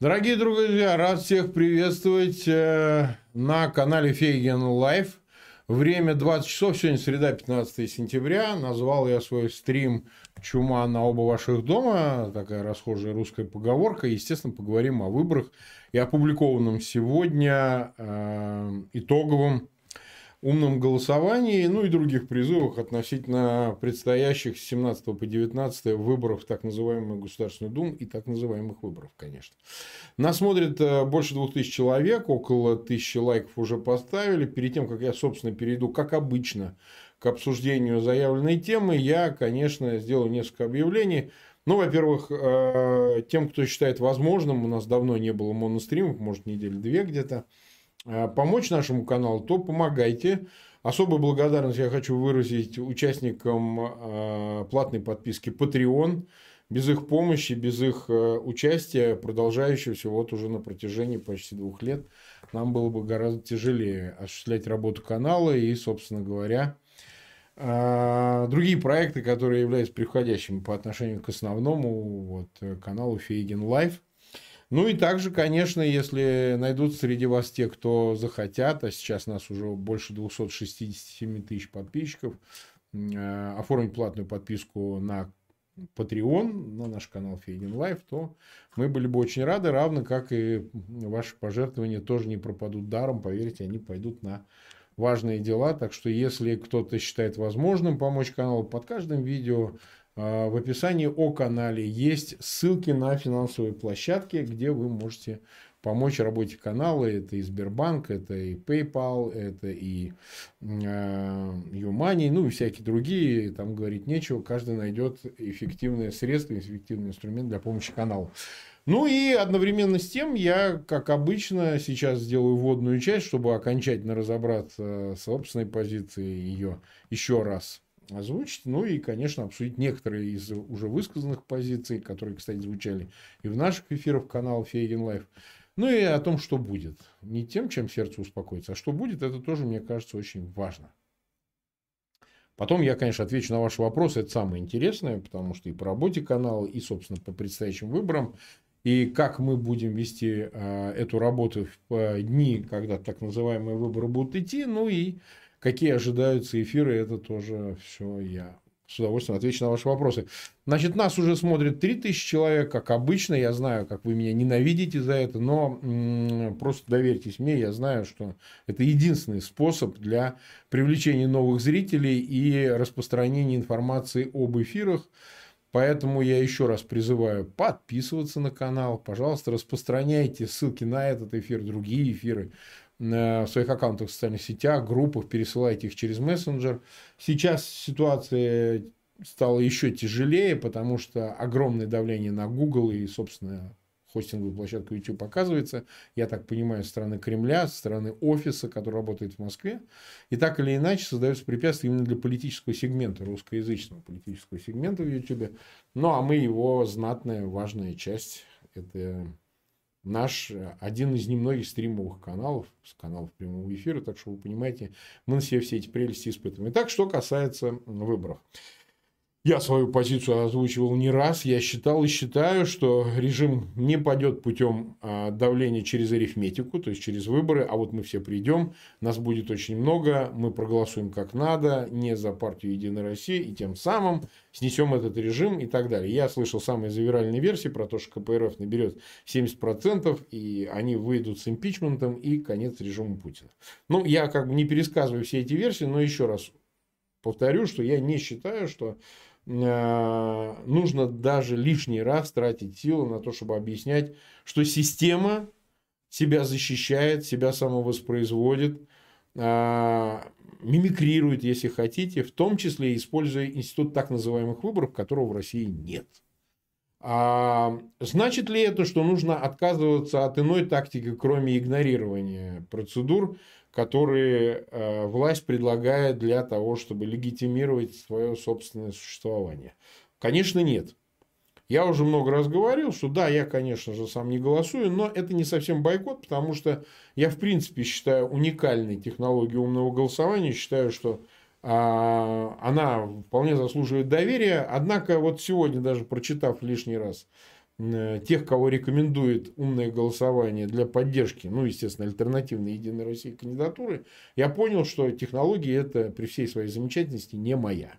Дорогие друзья, рад всех приветствовать э, на канале Фейгин Live. Время 20 часов, сегодня среда, 15 сентября. Назвал я свой стрим «Чума на оба ваших дома». Такая расхожая русская поговорка. Естественно, поговорим о выборах и опубликованном сегодня э, итоговом умном голосовании, ну и других призывах относительно предстоящих с 17 по 19 выборов так называемую Государственную Думу и так называемых выборов, конечно. Нас смотрит э, больше двух тысяч человек, около тысячи лайков уже поставили. Перед тем, как я, собственно, перейду, как обычно, к обсуждению заявленной темы, я, конечно, сделаю несколько объявлений. Ну, во-первых, э, тем, кто считает возможным, у нас давно не было моностримов, может, недели две где-то, помочь нашему каналу, то помогайте. Особую благодарность я хочу выразить участникам э, платной подписки Patreon. Без их помощи, без их э, участия, продолжающегося вот уже на протяжении почти двух лет, нам было бы гораздо тяжелее осуществлять работу канала и, собственно говоря, другие проекты, которые являются приходящими по отношению к основному вот, каналу Фейгин Live. Ну и также, конечно, если найдут среди вас те, кто захотят, а сейчас нас уже больше 267 тысяч подписчиков, э, оформить платную подписку на Patreon, на наш канал Фейгин Live, то мы были бы очень рады, равно как и ваши пожертвования тоже не пропадут даром, поверьте, они пойдут на важные дела. Так что, если кто-то считает возможным помочь каналу, под каждым видео в описании о канале есть ссылки на финансовые площадки, где вы можете помочь работе канала. Это и Сбербанк, это и PayPal, это и YooMoney, ну и всякие другие. Там говорить нечего. Каждый найдет эффективное средство, эффективный инструмент для помощи каналу. Ну и одновременно с тем я, как обычно, сейчас сделаю вводную часть, чтобы окончательно разобраться с собственной позицией ее еще раз озвучить, ну и, конечно, обсудить некоторые из уже высказанных позиций, которые, кстати, звучали и в наших эфирах канала Фейгин Live. Ну и о том, что будет. Не тем, чем сердце успокоится, а что будет, это тоже, мне кажется, очень важно. Потом я, конечно, отвечу на ваши вопросы. Это самое интересное, потому что и по работе канала, и, собственно, по предстоящим выборам, и как мы будем вести э, эту работу в дни, когда так называемые выборы будут идти, ну и какие ожидаются эфиры, это тоже все я с удовольствием отвечу на ваши вопросы. Значит, нас уже смотрит 3000 человек, как обычно. Я знаю, как вы меня ненавидите за это, но просто доверьтесь мне, я знаю, что это единственный способ для привлечения новых зрителей и распространения информации об эфирах. Поэтому я еще раз призываю подписываться на канал. Пожалуйста, распространяйте ссылки на этот эфир, другие эфиры в своих аккаунтах в социальных сетях, группах, пересылайте их через мессенджер. Сейчас ситуация стала еще тяжелее, потому что огромное давление на Google и, собственно, хостинговую площадку YouTube оказывается, я так понимаю, со стороны Кремля, со стороны офиса, который работает в Москве. И так или иначе создаются препятствия именно для политического сегмента, русскоязычного политического сегмента в YouTube. Ну, а мы его знатная, важная часть. Это наш э, один из немногих стримовых каналов, с каналов прямого эфира, так что вы понимаете, мы на себе все эти прелести испытываем. Итак, что касается выборов. Я свою позицию озвучивал не раз. Я считал и считаю, что режим не пойдет путем а, давления через арифметику, то есть через выборы, а вот мы все придем, нас будет очень много, мы проголосуем как надо, не за партию Единая Россия, и тем самым снесем этот режим и так далее. Я слышал самые завиральные версии про то, что КПРФ наберет 70%, и они выйдут с импичментом, и конец режима Путина. Ну, я как бы не пересказываю все эти версии, но еще раз повторю, что я не считаю, что нужно даже лишний раз тратить силы на то, чтобы объяснять, что система себя защищает, себя самовоспроизводит, э, мимикрирует, если хотите, в том числе используя институт так называемых выборов, которого в России нет. А значит ли это, что нужно отказываться от иной тактики, кроме игнорирования процедур, которые э, власть предлагает для того, чтобы легитимировать свое собственное существование? Конечно, нет. Я уже много раз говорил, что да, я, конечно же, сам не голосую, но это не совсем бойкот, потому что я, в принципе, считаю уникальной технологией умного голосования, считаю, что она вполне заслуживает доверия. Однако, вот сегодня, даже прочитав лишний раз тех, кого рекомендует умное голосование для поддержки, ну, естественно, альтернативной Единой России кандидатуры, я понял, что технология это при всей своей замечательности не моя.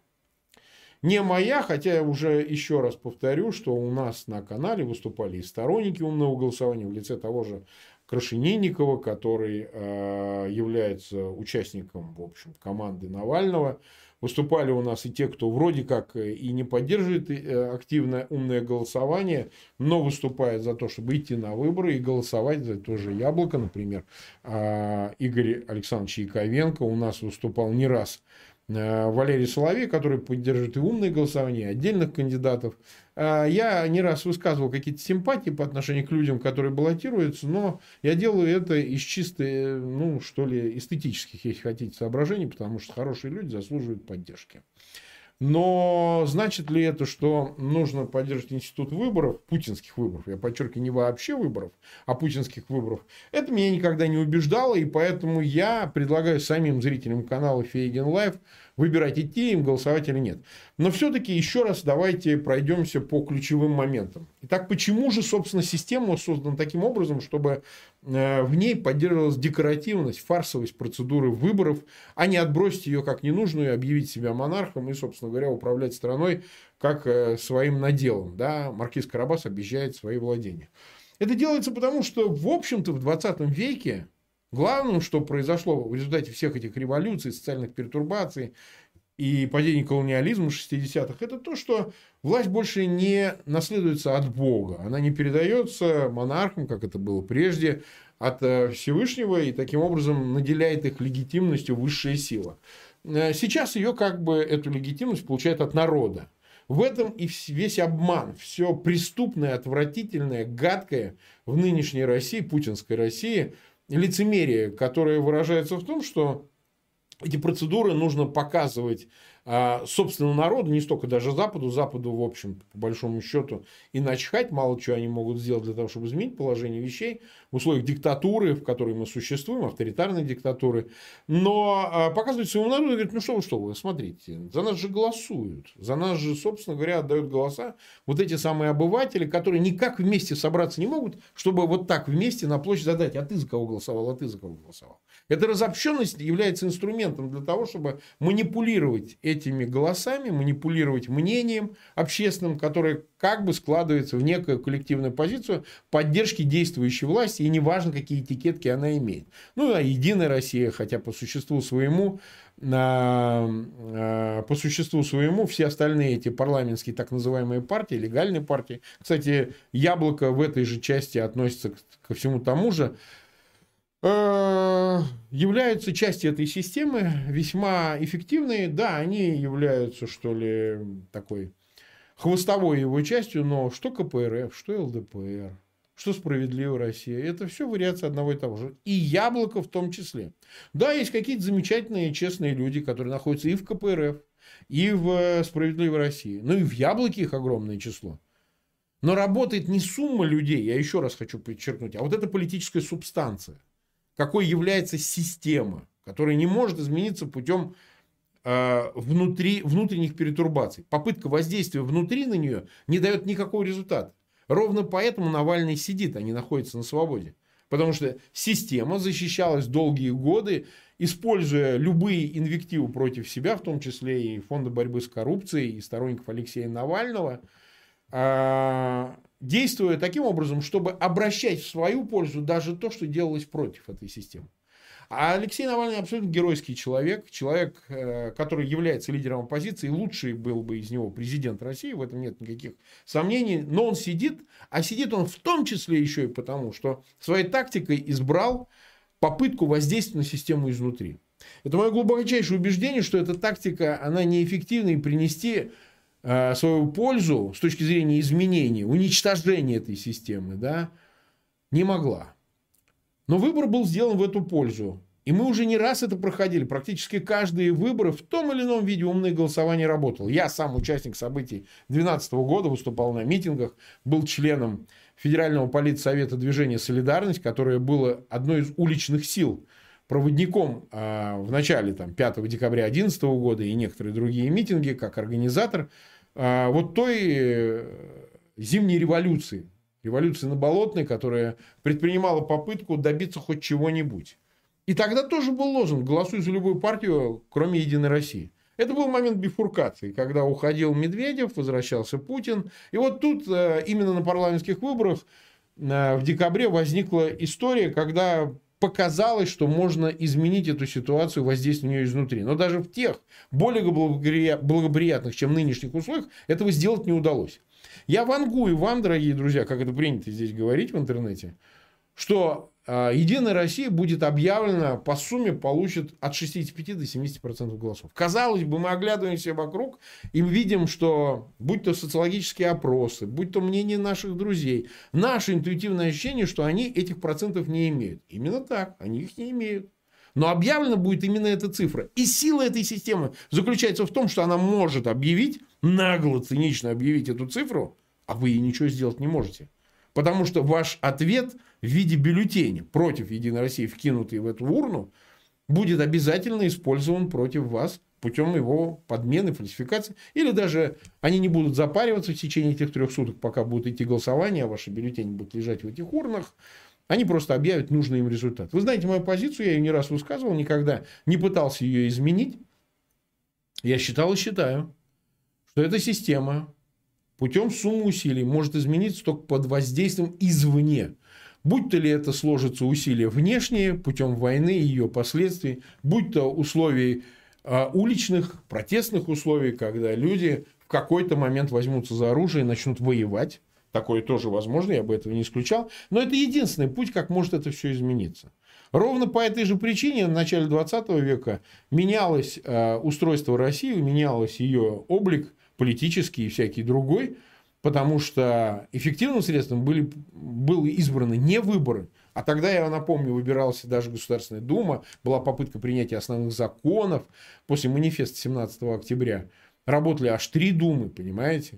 Не моя, хотя я уже еще раз повторю, что у нас на канале выступали и сторонники умного голосования в лице того же Крашенинникова, который э, является участником, в общем, команды Навального. Выступали у нас и те, кто вроде как и не поддерживает э, активное умное голосование, но выступает за то, чтобы идти на выборы и голосовать за то же яблоко. Например, э, Игорь Александрович Яковенко у нас выступал не раз Э, Валерий Соловей, который поддерживает и умное голосование, и отдельных кандидатов. Э, я не раз высказывал какие-то симпатии по отношению к людям, которые баллотируются, но я делаю это из чисто, ну, что ли, эстетических, если хотите, соображений, потому что хорошие люди заслуживают поддержки. Но значит ли это, что нужно поддерживать институт выборов, путинских выборов, я подчеркиваю, не вообще выборов, а путинских выборов, это меня никогда не убеждало, и поэтому я предлагаю самим зрителям канала Фейгин Live выбирать идти им голосовать или нет. Но все-таки еще раз давайте пройдемся по ключевым моментам. Итак, почему же, собственно, система создана таким образом, чтобы э, в ней поддерживалась декоративность, фарсовость процедуры выборов, а не отбросить ее как ненужную, объявить себя монархом и, собственно говоря, управлять страной как э, своим наделом. Да? Маркиз Карабас объезжает свои владения. Это делается потому, что, в общем-то, в 20 веке Главным, что произошло в результате всех этих революций, социальных пертурбаций и падения колониализма 60-х, это то, что власть больше не наследуется от Бога. Она не передается монархам, как это было прежде, от э, Всевышнего, и таким образом наделяет их легитимностью высшая сила. Э, сейчас ее как бы эту легитимность получает от народа. В этом и весь обман, все преступное, отвратительное, гадкое в нынешней России, путинской России – лицемерие, которое выражается в том, что эти процедуры нужно показывать собственному народу, не столько даже Западу, Западу, в общем, по большому счету, и начхать, мало чего они могут сделать для того, чтобы изменить положение вещей в условиях диктатуры, в которой мы существуем, авторитарной диктатуры. Но а, показывать своему народу и говорить, ну что вы, что вы, смотрите, за нас же голосуют, за нас же, собственно говоря, отдают голоса вот эти самые обыватели, которые никак вместе собраться не могут, чтобы вот так вместе на площадь задать, а ты за кого голосовал, а ты за кого голосовал. Эта разобщенность является инструментом для того, чтобы манипулировать этими голосами, манипулировать мнением общественным, которое как бы складывается в некую коллективную позицию поддержки действующей власти, и неважно, какие этикетки она имеет. Ну, а Единая Россия, хотя по существу своему, а, по существу своему все остальные эти парламентские так называемые партии, легальные партии, кстати, Яблоко в этой же части относится ко всему тому же, являются частью этой системы, весьма эффективные. Да, они являются, что ли, такой хвостовой его частью, но что КПРФ, что ЛДПР, что справедливая Россия, это все вариации одного и того же. И яблоко в том числе. Да, есть какие-то замечательные, честные люди, которые находятся и в КПРФ, и в справедливой России. Ну и в яблоке их огромное число. Но работает не сумма людей, я еще раз хочу подчеркнуть, а вот эта политическая субстанция какой является система, которая не может измениться путем э, внутри, внутренних перетурбаций. Попытка воздействия внутри на нее не дает никакого результата. Ровно поэтому Навальный сидит, а не находится на свободе. Потому что система защищалась долгие годы, используя любые инвективы против себя, в том числе и Фонда борьбы с коррупцией, и сторонников Алексея Навального, действуя таким образом, чтобы обращать в свою пользу даже то, что делалось против этой системы. А Алексей Навальный абсолютно геройский человек, человек, э, который является лидером оппозиции, лучший был бы из него президент России, в этом нет никаких сомнений, но он сидит, а сидит он в том числе еще и потому, что своей тактикой избрал попытку воздействия на систему изнутри. Это мое глубочайшее убеждение, что эта тактика, она неэффективна и принести свою пользу с точки зрения изменения, уничтожения этой системы, да, не могла. Но выбор был сделан в эту пользу. И мы уже не раз это проходили. Практически каждые выборы в том или ином виде умное голосование работало. Я сам участник событий 2012 года, выступал на митингах, был членом Федерального политсовета движения «Солидарность», которое было одной из уличных сил, проводником э, в начале там, 5 декабря 2011 года и некоторые другие митинги, как организатор – вот той э, зимней революции. Революции на Болотной, которая предпринимала попытку добиться хоть чего-нибудь. И тогда тоже был лозунг «Голосуй за любую партию, кроме Единой России». Это был момент бифуркации, когда уходил Медведев, возвращался Путин. И вот тут э, именно на парламентских выборах э, в декабре возникла история, когда показалось, что можно изменить эту ситуацию, воздействие на нее изнутри. Но даже в тех более благоприятных, чем нынешних условиях, этого сделать не удалось. Я вангую вам, дорогие друзья, как это принято здесь говорить в интернете, что Единая Россия будет объявлена по сумме получит от 65 до 70% голосов. Казалось бы, мы оглядываемся вокруг и видим, что будь то социологические опросы, будь то мнение наших друзей, наше интуитивное ощущение, что они этих процентов не имеют. Именно так, они их не имеют. Но объявлена будет именно эта цифра. И сила этой системы заключается в том, что она может объявить, нагло, цинично объявить эту цифру, а вы ей ничего сделать не можете. Потому что ваш ответ в виде бюллетеня против Единой России, вкинутый в эту урну, будет обязательно использован против вас путем его подмены, фальсификации. Или даже они не будут запариваться в течение этих трех суток, пока будут идти голосования, а ваши бюллетени будут лежать в этих урнах. Они просто объявят нужный им результат. Вы знаете мою позицию, я ее не раз высказывал, никогда не пытался ее изменить. Я считал и считаю, что эта система путем суммы усилий может измениться только под воздействием извне. Будь то ли это сложится усилия внешние путем войны и ее последствий, будь то условий а, уличных, протестных условий, когда люди в какой-то момент возьмутся за оружие и начнут воевать. Такое тоже возможно, я бы этого не исключал. Но это единственный путь, как может это все измениться. Ровно по этой же причине в начале 20 века менялось а, устройство России, менялось ее облик – политический и всякий другой, потому что эффективным средством были, были избраны не выборы, а тогда, я напомню, выбирался даже Государственная Дума, была попытка принятия основных законов после манифеста 17 октября. Работали аж три Думы, понимаете?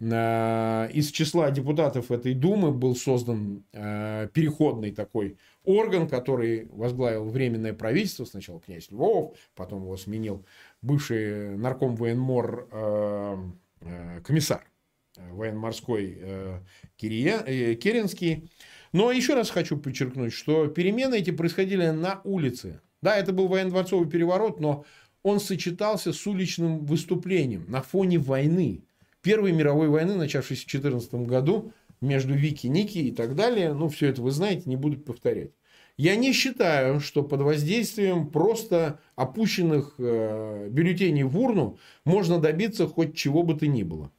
Из числа депутатов этой Думы был создан э, переходный такой орган, который возглавил Временное правительство. Сначала князь Львов, потом его сменил бывший нарком военмор э, комиссар военно-морской Керенский. Но еще раз хочу подчеркнуть, что перемены эти происходили на улице. Да, это был военно-дворцовый переворот, но он сочетался с уличным выступлением на фоне войны. Первой мировой войны, начавшейся в 2014 году, между Вики, Ники и так далее. Ну, все это вы знаете, не буду повторять. Я не считаю, что под воздействием просто опущенных э, бюллетеней в урну можно добиться хоть чего бы то ни было.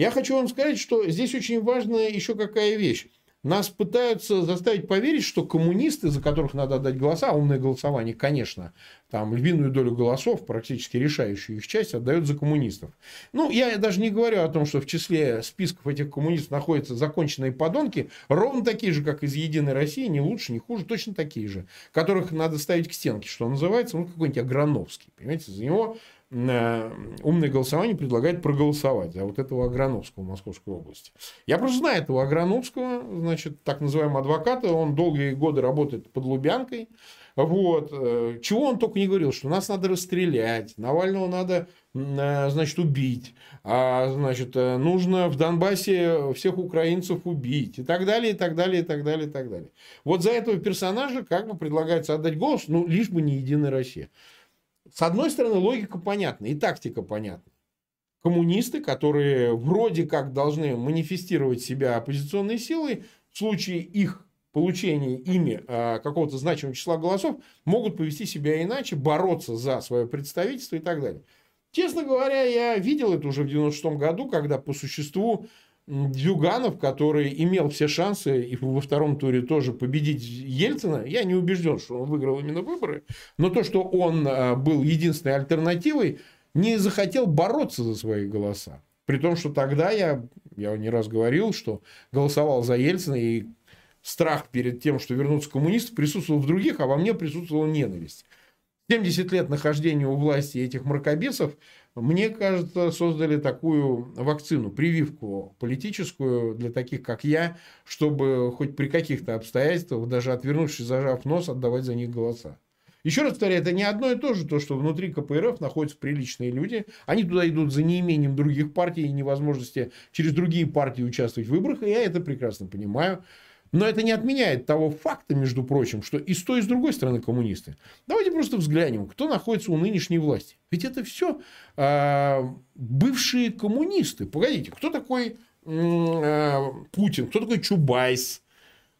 Я хочу вам сказать, что здесь очень важная еще какая вещь. Нас пытаются заставить поверить, что коммунисты, за которых надо отдать голоса, а умное голосование, конечно, там львиную долю голосов, практически решающую их часть, отдают за коммунистов. Ну, я даже не говорю о том, что в числе списков этих коммунистов находятся законченные подонки, ровно такие же, как из «Единой России», не лучше, не хуже, точно такие же, которых надо ставить к стенке, что называется, ну, какой-нибудь Аграновский, понимаете, за него умное голосование предлагает проголосовать за вот этого Аграновского в Московской области. Я просто знаю этого Аграновского, значит, так называемого адвоката, он долгие годы работает под Лубянкой, вот. Э, чего он только не говорил, что нас надо расстрелять, Навального надо, э, значит, убить, а, значит, э, нужно в Донбассе всех украинцев убить и так далее, и так далее, и так далее, и так далее. Вот за этого персонажа как бы предлагается отдать голос, ну, лишь бы не Единая Россия. С одной стороны, логика понятна и тактика понятна. Коммунисты, которые вроде как должны манифестировать себя оппозиционной силой, в случае их получения ими а, какого-то значимого числа голосов, могут повести себя иначе, бороться за свое представительство и так далее. Честно говоря, я видел это уже в 96 году, когда по существу Дюганов, который имел все шансы и во втором туре тоже победить Ельцина, я не убежден, что он выиграл именно выборы, но то, что он а, был единственной альтернативой, не захотел бороться за свои голоса. При том, что тогда я, я не раз говорил, что голосовал за Ельцина, и страх перед тем, что вернутся коммунисты, присутствовал в других, а во мне присутствовала ненависть. 70 лет нахождения у власти этих мракобесов мне кажется, создали такую вакцину, прививку политическую для таких, как я, чтобы хоть при каких-то обстоятельствах, даже отвернувшись, зажав нос, отдавать за них голоса. Еще раз повторяю, это не одно и то же, то, что внутри КПРФ находятся приличные люди. Они туда идут за неимением других партий и невозможности через другие партии участвовать в выборах. И я это прекрасно понимаю. Но это не отменяет того факта, между прочим, что и с той, и с другой стороны коммунисты. Давайте просто взглянем, кто находится у нынешней власти. Ведь это все э, а, бывшие коммунисты. Погодите, кто такой э, Путин, кто такой Чубайс,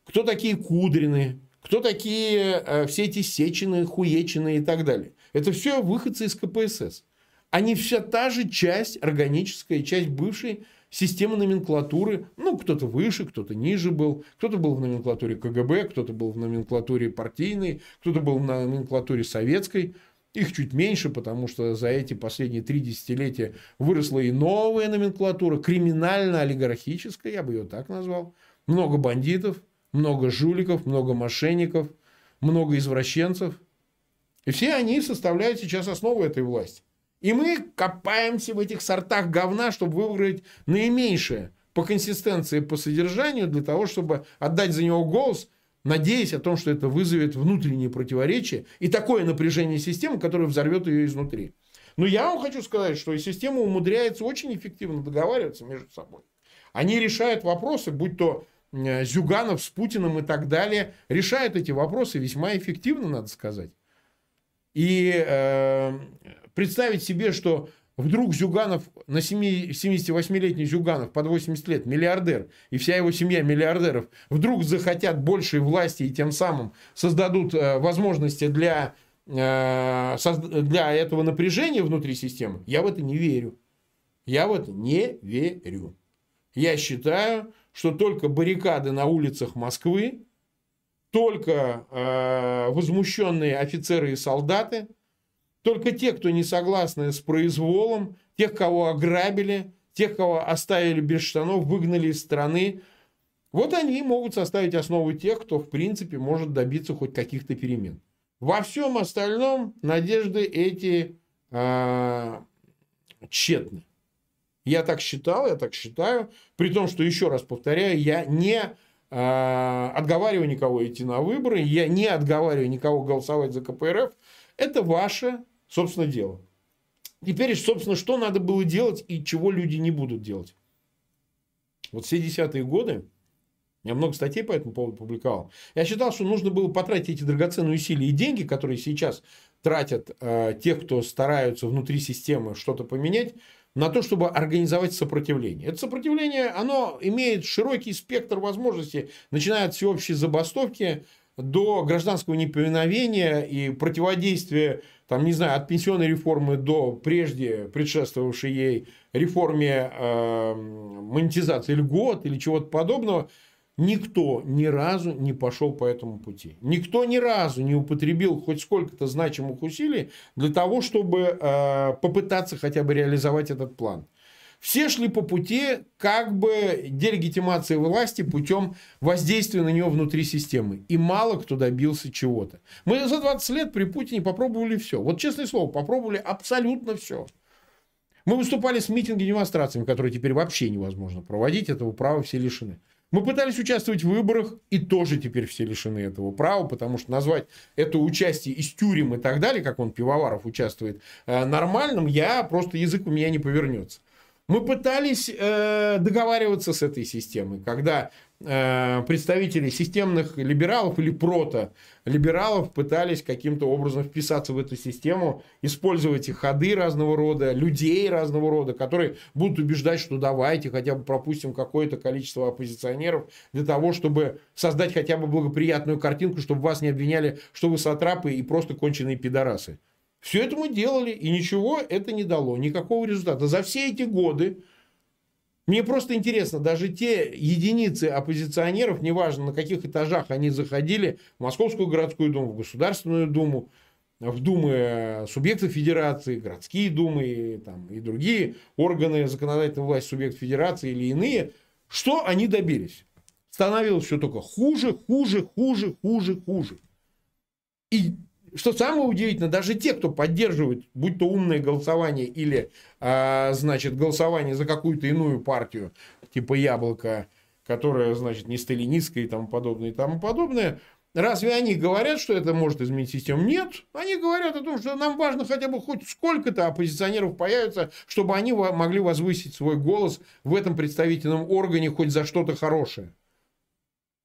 кто такие Кудрины, кто такие э, все эти Сечины, Хуечины и так далее. Это все выходцы из КПСС. Они вся та же часть, органическая часть бывшей системы номенклатуры. Ну, кто-то выше, кто-то ниже был. Кто-то был в номенклатуре КГБ, кто-то был в номенклатуре партийной, кто-то был в номенклатуре советской. Их чуть меньше, потому что за эти последние три десятилетия выросла и новая номенклатура, криминально-олигархическая, я бы ее так назвал. Много бандитов, много жуликов, много мошенников, много извращенцев. И все они составляют сейчас основу этой власти. И мы копаемся в этих сортах говна, чтобы выбрать наименьшее по консистенции, по содержанию, для того, чтобы отдать за него голос, надеясь о том, что это вызовет внутренние противоречия и такое напряжение системы, которое взорвет ее изнутри. Но я вам хочу сказать, что система умудряется очень эффективно договариваться между собой. Они решают вопросы, будь то Э, Зюганов с Путиным и так далее, решают эти вопросы весьма эффективно, надо сказать. И э, представить себе, что вдруг Зюганов, на 78-летний Зюганов под 80 лет, миллиардер, и вся его семья миллиардеров, вдруг захотят большей власти и тем самым создадут э, возможности для, э, для этого напряжения внутри системы, я в это не верю. Я в это не верю. Я считаю, что только баррикады на улицах Москвы, только э, возмущенные офицеры и солдаты, только те, кто не согласны с произволом, тех, кого ограбили, тех, кого оставили без штанов, выгнали из страны, вот они могут составить основу тех, кто, в принципе, может добиться хоть каких-то перемен. Во всем остальном надежды эти э, тщетны. Я так считал, я так считаю. При том, что, еще раз повторяю, я не э, отговариваю никого идти на выборы, я не отговариваю никого голосовать за КПРФ. Это ваше, собственно, дело. Теперь, собственно, что надо было делать и чего люди не будут делать. Вот все десятые годы, я много статей по этому поводу публиковал. Я считал, что нужно было потратить эти драгоценные усилия и деньги, которые сейчас тратят э, те, кто стараются внутри системы что-то поменять, на то, чтобы организовать сопротивление. Это сопротивление, оно имеет широкий спектр возможностей, начиная от всеобщей забастовки до гражданского неповиновения и противодействия, там, не знаю, от пенсионной реформы до прежде предшествовавшей ей реформе э, монетизации льгот или чего-то подобного – Никто ни разу не пошел по этому пути. Никто ни разу не употребил хоть сколько-то значимых усилий для того, чтобы э, попытаться хотя бы реализовать этот план. Все шли по пути как бы делегитимации власти путем воздействия на нее внутри системы. И мало кто добился чего-то. Мы за 20 лет при Путине попробовали все. Вот честное слово, попробовали абсолютно все. Мы выступали с митингами, демонстрациями, которые теперь вообще невозможно проводить. Этого права все лишены. Мы пытались участвовать в выборах, и тоже теперь все лишены этого права, потому что назвать это участие из тюрем и так далее, как он, Пивоваров, участвует, э, нормальным, я просто язык у меня не повернется. Мы пытались э, договариваться с этой системой, когда Э, представители системных либералов или прото-либералов пытались каким-то образом вписаться в эту систему, использовать их ходы разного рода, людей разного рода, которые будут убеждать, что давайте хотя бы пропустим какое-то количество оппозиционеров для того, чтобы создать хотя бы благоприятную картинку, чтобы вас не обвиняли, что вы сатрапы и просто конченые пидорасы. Все это мы делали, и ничего это не дало, никакого результата. За все эти годы мне просто интересно, даже те единицы оппозиционеров, неважно на каких этажах они заходили, в Московскую городскую думу, в Государственную думу, в думы субъектов федерации, городские думы и, там, и другие органы законодательной власти субъектов федерации или иные, что они добились? Становилось все только хуже, хуже, хуже, хуже, хуже. И что самое удивительное, даже те, кто поддерживает, будь то умное голосование или, а, значит, голосование за какую-то иную партию, типа Яблоко, которая, значит, не сталинистская и тому подобное, и тому подобное, Разве они говорят, что это может изменить систему? Нет. Они говорят о том, что нам важно хотя бы хоть сколько-то оппозиционеров появится, чтобы они могли возвысить свой голос в этом представительном органе хоть за что-то хорошее.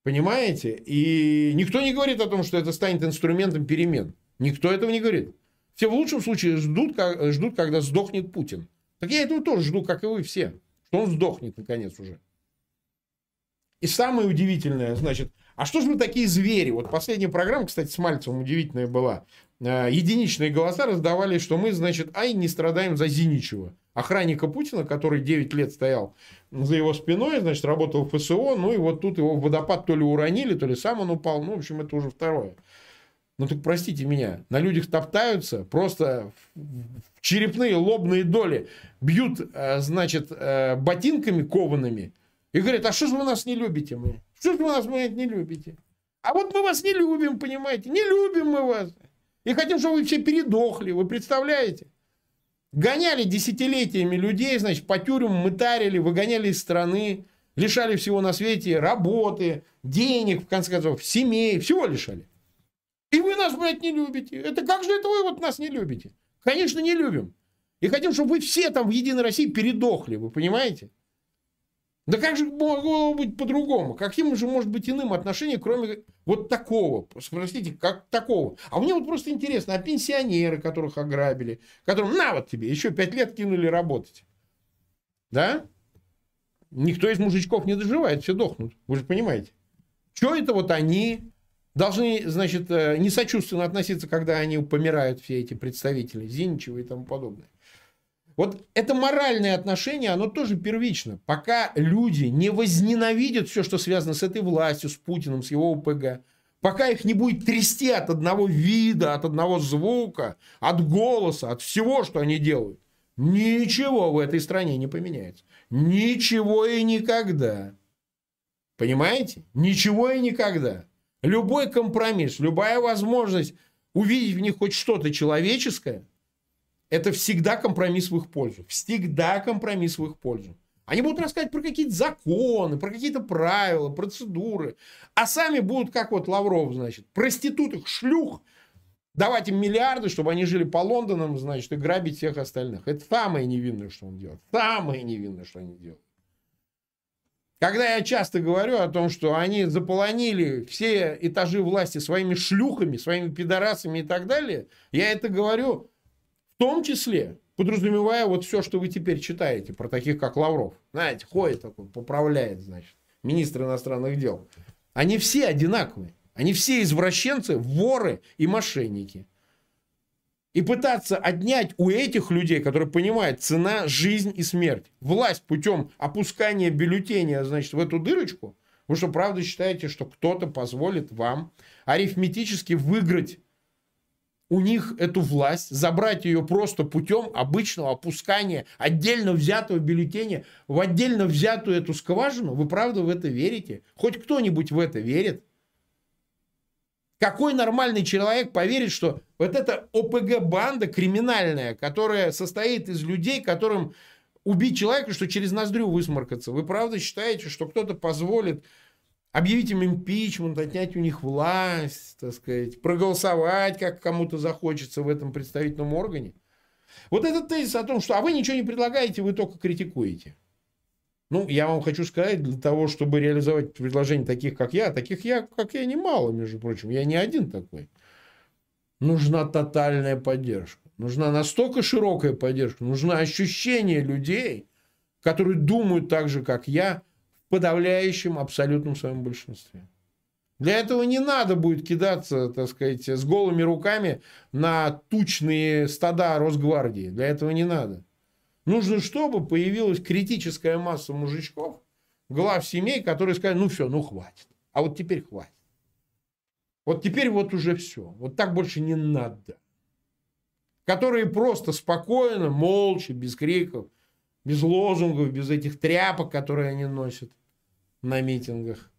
Понимаете? И никто не говорит о том, что это станет инструментом перемен. Никто этого не говорит. Все в лучшем случае ждут, как, ждут когда сдохнет Путин. Так я этого тоже жду, как и вы все. Что он сдохнет наконец уже. И самое удивительное, значит, а что же мы такие звери? Вот последняя программа, кстати, с Мальцевым удивительная была. Э, единичные голоса раздавали, что мы, значит, ай, не страдаем за Зиничева. Охранника Путина, который 9 лет стоял за его спиной, значит, работал ФСО, ну и вот тут его в водопад то ли уронили, то ли сам он упал, ну, в общем, это уже второе. Ну так простите меня, на людях топтаются, просто в черепные лобные доли бьют, э, значит, э, ботинками коваными и говорят, а что же вы нас не любите мы? Что ж вы нас, блядь, не любите? А вот мы вас не любим, понимаете? Не любим мы вас. И хотим, чтобы вы все передохли. Вы представляете? Гоняли десятилетиями людей, значит, по тюрьмам мытарили, выгоняли из страны, лишали всего на свете работы, денег, в конце концов, семей, всего лишали. И вы нас, блядь, не любите. Это как же это вы вот нас не любите? Конечно, не любим. И хотим, чтобы вы все там в Единой России передохли, вы понимаете? Да как же могло быть по-другому? Каким же может быть иным отношение, кроме вот такого? Простите, как такого? А мне вот просто интересно, а пенсионеры, которых ограбили, которым, на вот тебе, еще пять лет кинули работать. Да? Никто из мужичков не доживает, все дохнут. Вы же понимаете. Что это вот они должны, значит, э, не сочувственно относиться, когда они помирают, все эти представители Зиничева и тому подобное. Вот это моральное отношение, оно тоже первично. Пока люди не возненавидят все, что связано с этой властью, с Путиным, с его ОПГ, пока их не будет трясти от одного вида, от одного звука, от голоса, от всего, что они делают, ничего в этой стране не поменяется. Ничего и никогда. Понимаете? Ничего и никогда. Любой компромисс, любая возможность увидеть в них хоть что-то человеческое – это всегда компромисс в их пользу. Всегда компромисс в их пользу. Они будут рассказывать про какие-то законы, про какие-то правила, процедуры. А сами будут, как вот Лавров, значит, проституток, шлюх, давать им миллиарды, чтобы они жили по Лондонам, значит, и грабить всех остальных. Это самое невинное, что он делает. Самое невинное, что они делают. Когда я часто говорю о том, что они заполонили все этажи власти своими шлюхами, своими пидорасами и так далее, я это говорю том числе подразумевая вот все, что вы теперь читаете про таких, как Лавров. Знаете, ходит такой, поправляет, значит, министр иностранных дел. Они все одинаковые. Они все извращенцы, воры и мошенники. И пытаться отнять у этих людей, которые понимают, цена, жизнь и смерть, власть путем опускания бюллетеня, значит, в эту дырочку, вы что, правда считаете, что кто-то позволит вам арифметически выиграть у них эту власть, забрать ее просто путем обычного опускания отдельно взятого бюллетеня в отдельно взятую эту скважину? Вы правда в это верите? Хоть кто-нибудь в это верит? Какой нормальный человек поверит, что вот эта ОПГ-банда криминальная, которая состоит из людей, которым убить человека, что через ноздрю высморкаться, вы правда считаете, что кто-то позволит объявить им импичмент, отнять у них власть, так сказать, проголосовать, как кому-то захочется в этом представительном органе. Вот этот тезис о том, что а вы ничего не предлагаете, вы только критикуете. Ну, я вам хочу сказать, для того, чтобы реализовать предложения таких, как я, таких я, как я, немало, между прочим, я не один такой. Нужна тотальная поддержка. Нужна настолько широкая поддержка, нужно ощущение людей, которые думают так же, как я, подавляющем абсолютном своем большинстве. Для этого не надо будет кидаться, так сказать, с голыми руками на тучные стада Росгвардии. Для этого не надо. Нужно, чтобы появилась критическая масса мужичков, глав семей, которые сказали, ну все, ну хватит. А вот теперь хватит. Вот теперь вот уже все. Вот так больше не надо. Которые просто спокойно, молча, без криков, без лозунгов, без этих тряпок, которые они носят на митингах,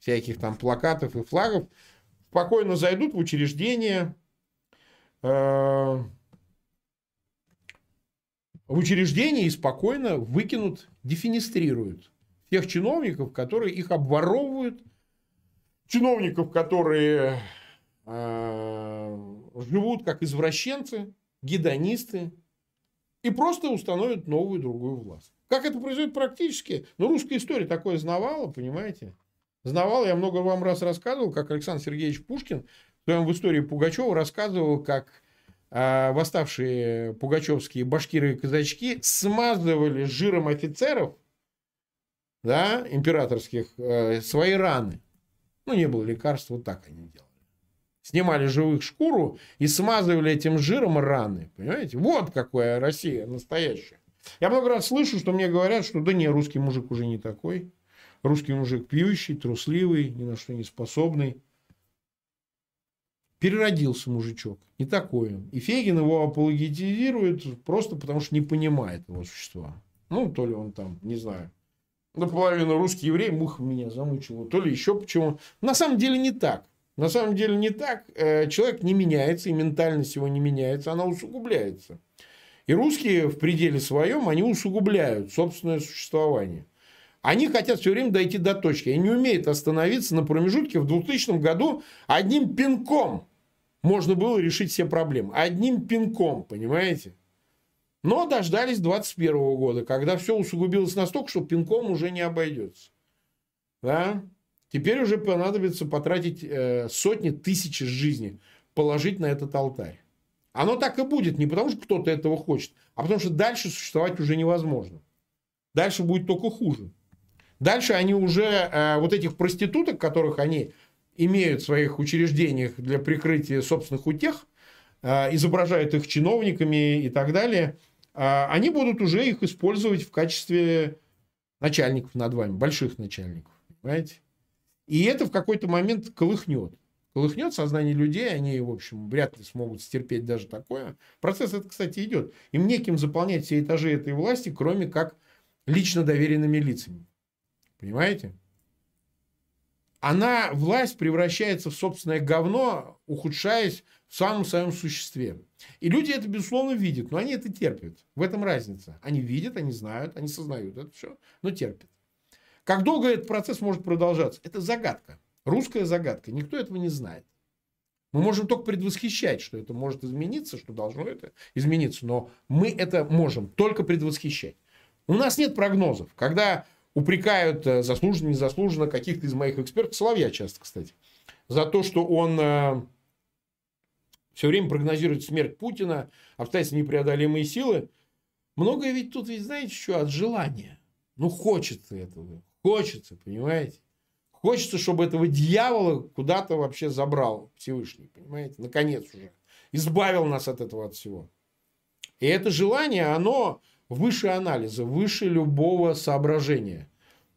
всяких там плакатов и флагов, спокойно зайдут в учреждение, э, в учреждение и спокойно выкинут, дефинистрируют тех чиновников, которые их обворовывают чиновников, которые э, живут как извращенцы, гедонисты, и просто установят новую другую власть. Как это произойдет практически? Ну, русская история такое знавала, понимаете? Знавала, я много вам раз рассказывал, как Александр Сергеевич Пушкин в своем в истории Пугачева рассказывал, как э, восставшие пугачевские башкиры и казачки смазывали жиром офицеров, да, императорских, э, свои раны. Ну, не было лекарств, вот так они делали. Снимали живых шкуру и смазывали этим жиром раны. Понимаете? Вот какая Россия настоящая. Я много раз слышу, что мне говорят, что да не, русский мужик уже не такой. Русский мужик пьющий, трусливый, ни на что не способный. Переродился мужичок. Не такой он. И Фегин его апологетизирует просто потому, что не понимает его существа. Ну, то ли он там, не знаю, наполовину русский еврей, муха меня замучила, то ли еще почему. На самом деле не так. На самом деле не так. Э, человек не меняется, и ментальность его не меняется, она усугубляется. И русские в пределе своем, они усугубляют собственное существование. Они хотят все время дойти до точки. Они не умеют остановиться на промежутке. В 2000 году одним пинком можно было решить все проблемы. Одним пинком, понимаете? Но дождались 21 года, когда все усугубилось настолько, что пинком уже не обойдется. Да? Теперь уже понадобится потратить э, сотни тысяч жизней, положить на этот алтарь. Оно так и будет, не потому что кто-то этого хочет, а потому что дальше существовать уже невозможно. Дальше будет только хуже. Дальше они уже, э, вот этих проституток, которых они имеют в своих учреждениях для прикрытия собственных утех, э, изображают их чиновниками и так далее – а, они будут уже их использовать в качестве начальников над вами, больших начальников. Понимаете? И это в какой-то момент колыхнет. Колыхнет сознание людей, они, в общем, вряд ли смогут стерпеть даже такое. Процесс этот, кстати, идет. Им неким заполнять все этажи этой власти, кроме как лично доверенными лицами. Понимаете? Она, власть, превращается в собственное говно, ухудшаясь в самом своем существе. И люди это, безусловно, видят, но они это терпят. В этом разница. Они видят, они знают, они сознают это все, но терпят. Как долго этот процесс может продолжаться? Это загадка. Русская загадка. Никто этого не знает. Мы можем только предвосхищать, что это может измениться, что должно это измениться. Но мы это можем только предвосхищать. У нас нет прогнозов. Когда упрекают э, заслуженно, незаслуженно каких-то из моих экспертов, Соловья часто, кстати, за то, что он э, все время прогнозирует смерть Путина, обстоятельства непреодолимые силы. Многое ведь тут, ведь знаете, что от желания. Ну, хочется этого. Хочется, понимаете? Хочется, чтобы этого дьявола куда-то вообще забрал Всевышний, понимаете? Наконец уже. Избавил нас от этого от всего. И это желание, оно выше анализа, выше любого соображения.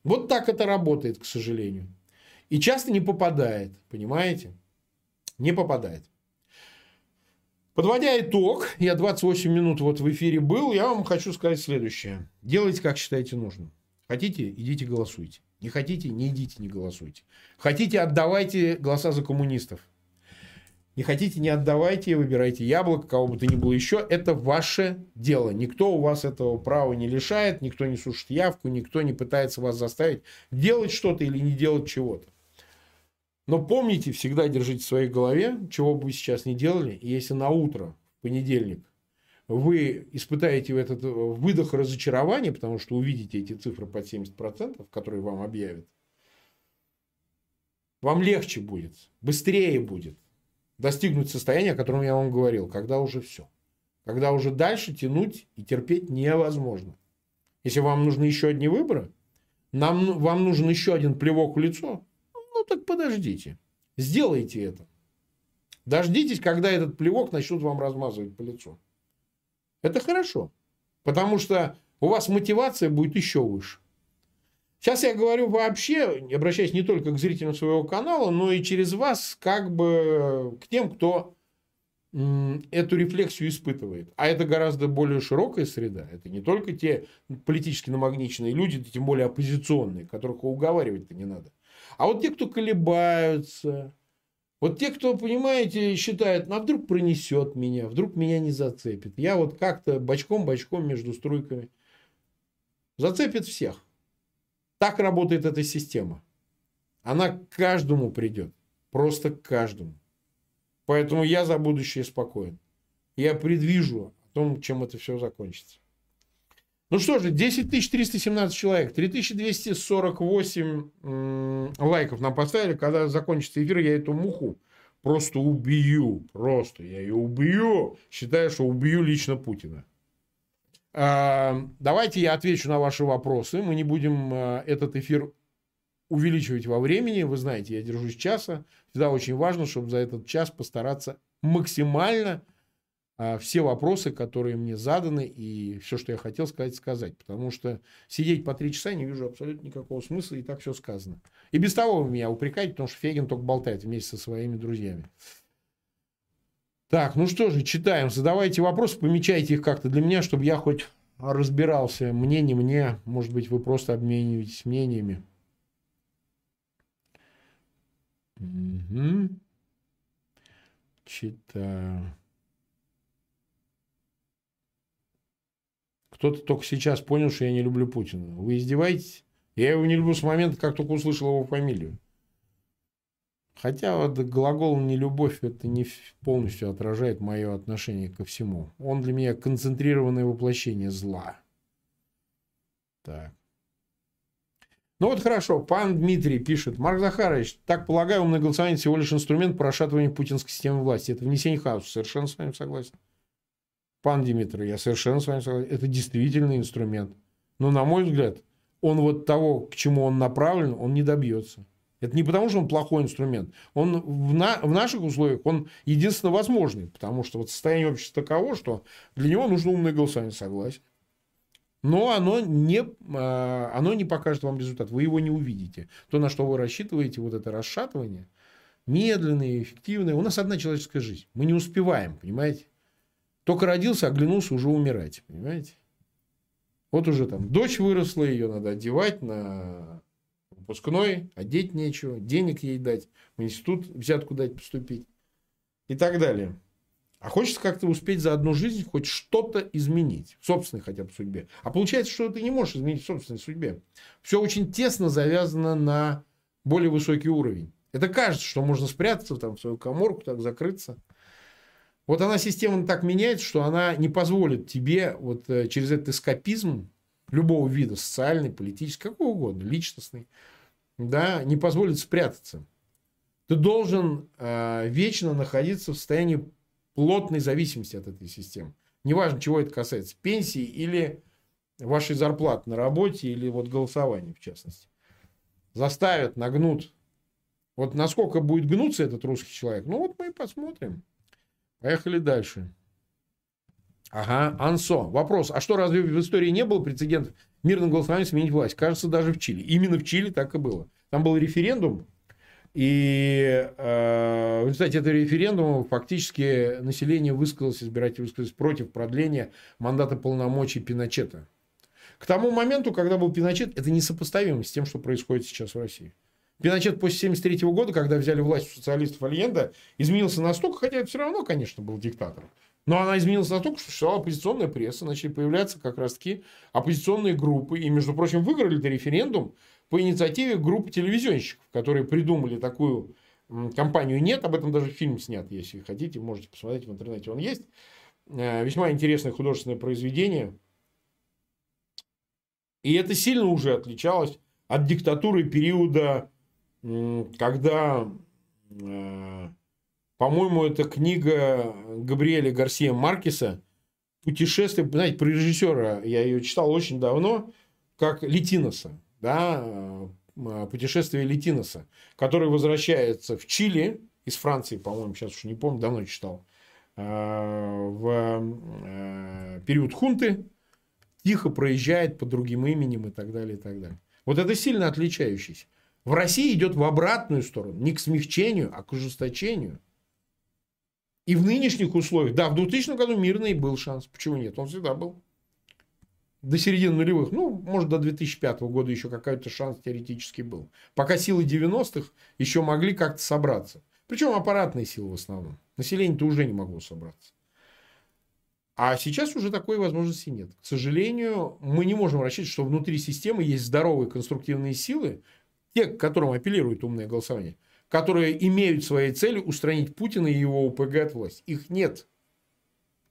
Вот так это работает, к сожалению. И часто не попадает, понимаете? Не попадает. Подводя итог, я 28 минут вот в эфире был, я вам хочу сказать следующее. Делайте, как считаете нужным. Хотите, идите голосуйте. Не хотите, не идите, не голосуйте. Хотите, отдавайте голоса за коммунистов. Не хотите, не отдавайте, выбирайте яблоко, кого бы то ни было еще. Это ваше дело. Никто у вас этого права не лишает, никто не сушит явку, никто не пытается вас заставить делать что-то или не делать чего-то. Но помните, всегда держите в своей голове, чего бы вы сейчас не делали, если на утро, в понедельник, вы испытаете этот э, выдох разочарования, потому что увидите эти цифры под 70%, которые вам объявят, вам легче будет, быстрее будет достигнуть состояния, о котором я вам говорил, когда уже все. Когда уже дальше тянуть и терпеть невозможно. Если вам нужны еще одни выборы, нам, вам нужен еще один плевок в лицо, ну так подождите. Сделайте это. Дождитесь, когда этот плевок начнут вам размазывать по лицу. Это хорошо. Потому что у вас мотивация будет еще выше. Сейчас я говорю вообще, обращаясь не только к зрителям своего канала, но и через вас как бы к тем, кто эту рефлексию испытывает. А это гораздо более широкая среда. Это не только те политически намагниченные люди, тем более оппозиционные, которых уговаривать-то не надо. А вот те, кто колебаются, вот те, кто, понимаете, считают, ну а вдруг пронесет меня, вдруг меня не зацепит. Я вот как-то бочком-бочком между струйками. Зацепит всех. Так работает эта система. Она к каждому придет. Просто к каждому. Поэтому я за будущее спокоен. Я предвижу о том, чем это все закончится. Ну что же, 10 317 человек, 3248 м- лайков нам поставили. Когда закончится эфир, я эту муху просто убью. Просто я ее убью. Считаю, что убью лично Путина. А, давайте я отвечу на ваши вопросы. Мы не будем а, этот эфир увеличивать во времени. Вы знаете, я держусь часа. Всегда очень важно, чтобы за этот час постараться максимально все вопросы, которые мне заданы, и все, что я хотел сказать, сказать. Потому что сидеть по три часа не вижу абсолютно никакого смысла, и так все сказано. И без того вы меня упрекаете, потому что Фегин только болтает вместе со своими друзьями. Так, ну что же, читаем. Задавайте вопросы, помечайте их как-то для меня, чтобы я хоть разбирался. Мне, не мне. Может быть, вы просто обмениваетесь мнениями. Угу. Читаю. Кто-то только сейчас понял, что я не люблю Путина. Вы издеваетесь? Я его не люблю с момента, как только услышал его фамилию. Хотя вот глагол «нелюбовь» это не полностью отражает мое отношение ко всему. Он для меня концентрированное воплощение зла. Так. Ну вот хорошо, пан Дмитрий пишет. Марк Захарович, так полагаю, умное голосование всего лишь инструмент по расшатыванию путинской системы власти. Это внесение хаоса. Совершенно с вами согласен. Пан Дмитрий, я совершенно с вами согласен. Это действительно инструмент. Но, на мой взгляд, он вот того, к чему он направлен, он не добьется. Это не потому, что он плохой инструмент. Он в, на, в наших условиях он единственно возможный. Потому что вот состояние общества таково, что для него нужно умное голосование. Согласен. Но оно не, а, оно не покажет вам результат. Вы его не увидите. То, на что вы рассчитываете, вот это расшатывание, медленное, эффективное. У нас одна человеческая жизнь. Мы не успеваем, понимаете? Только родился, оглянулся, уже умирать. Понимаете? Вот уже там дочь выросла, ее надо одевать на выпускной, одеть нечего, денег ей дать, в институт взятку дать поступить и так далее. А хочется как-то успеть за одну жизнь хоть что-то изменить в собственной хотя бы судьбе. А получается, что ты не можешь изменить в собственной судьбе. Все очень тесно завязано на более высокий уровень. Это кажется, что можно спрятаться там, в свою коморку, так закрыться. Вот она система так меняется, что она не позволит тебе вот э, через этот эскапизм любого вида, социальный, политический, какого угодно, личностный, да, не позволит спрятаться. Ты должен э, вечно находиться в состоянии плотной зависимости от этой системы. Неважно, чего это касается, пенсии или вашей зарплаты на работе, или вот голосования, в частности. Заставят, нагнут. Вот насколько будет гнуться этот русский человек, ну вот мы и посмотрим. Поехали дальше. Ага, Ансо. Вопрос. А что, разве в истории не было прецедентов мирным голосованием сменить власть? Кажется, даже в Чили. Именно в Чили так и было. Там был референдум, и э, в результате этого референдума фактически население высказалось, избиратели высказались против продления мандата полномочий Пиночета. К тому моменту, когда был Пиночет, это несопоставимо с тем, что происходит сейчас в России. Пиночет после 1973 года, когда взяли власть у социалистов Альенда, изменился настолько, хотя это все равно, конечно, был диктатором. Но она изменилась настолько, что существовала оппозиционная пресса, начали появляться как раз таки оппозиционные группы. И, между прочим, выиграли это референдум по инициативе группы телевизионщиков, которые придумали такую компанию «Нет». Об этом даже фильм снят, если хотите, можете посмотреть в интернете, он есть. Э, весьма интересное художественное произведение. И это сильно уже отличалось от диктатуры периода когда, э, по-моему, это книга Габриэля Гарсия Маркеса «Путешествие», знаете, про режиссера, я ее читал очень давно, как Летиноса, да, э, «Путешествие Летиноса», который возвращается в Чили, из Франции, по-моему, сейчас уж не помню, давно читал, э, в период хунты, тихо проезжает под другим именем и так далее, и так далее. Вот это сильно отличающийся. В России идет в обратную сторону, не к смягчению, а к ужесточению. И в нынешних условиях, да, в 2000 году мирный был шанс. Почему нет? Он всегда был. До середины нулевых, ну, может, до 2005 года еще какой-то шанс теоретически был. Пока силы 90-х еще могли как-то собраться. Причем аппаратные силы в основном. Население-то уже не могло собраться. А сейчас уже такой возможности нет. К сожалению, мы не можем рассчитывать, что внутри системы есть здоровые конструктивные силы, те, к которым апеллирует умное голосование, которые имеют своей целью устранить Путина и его УПГ от власти. Их нет.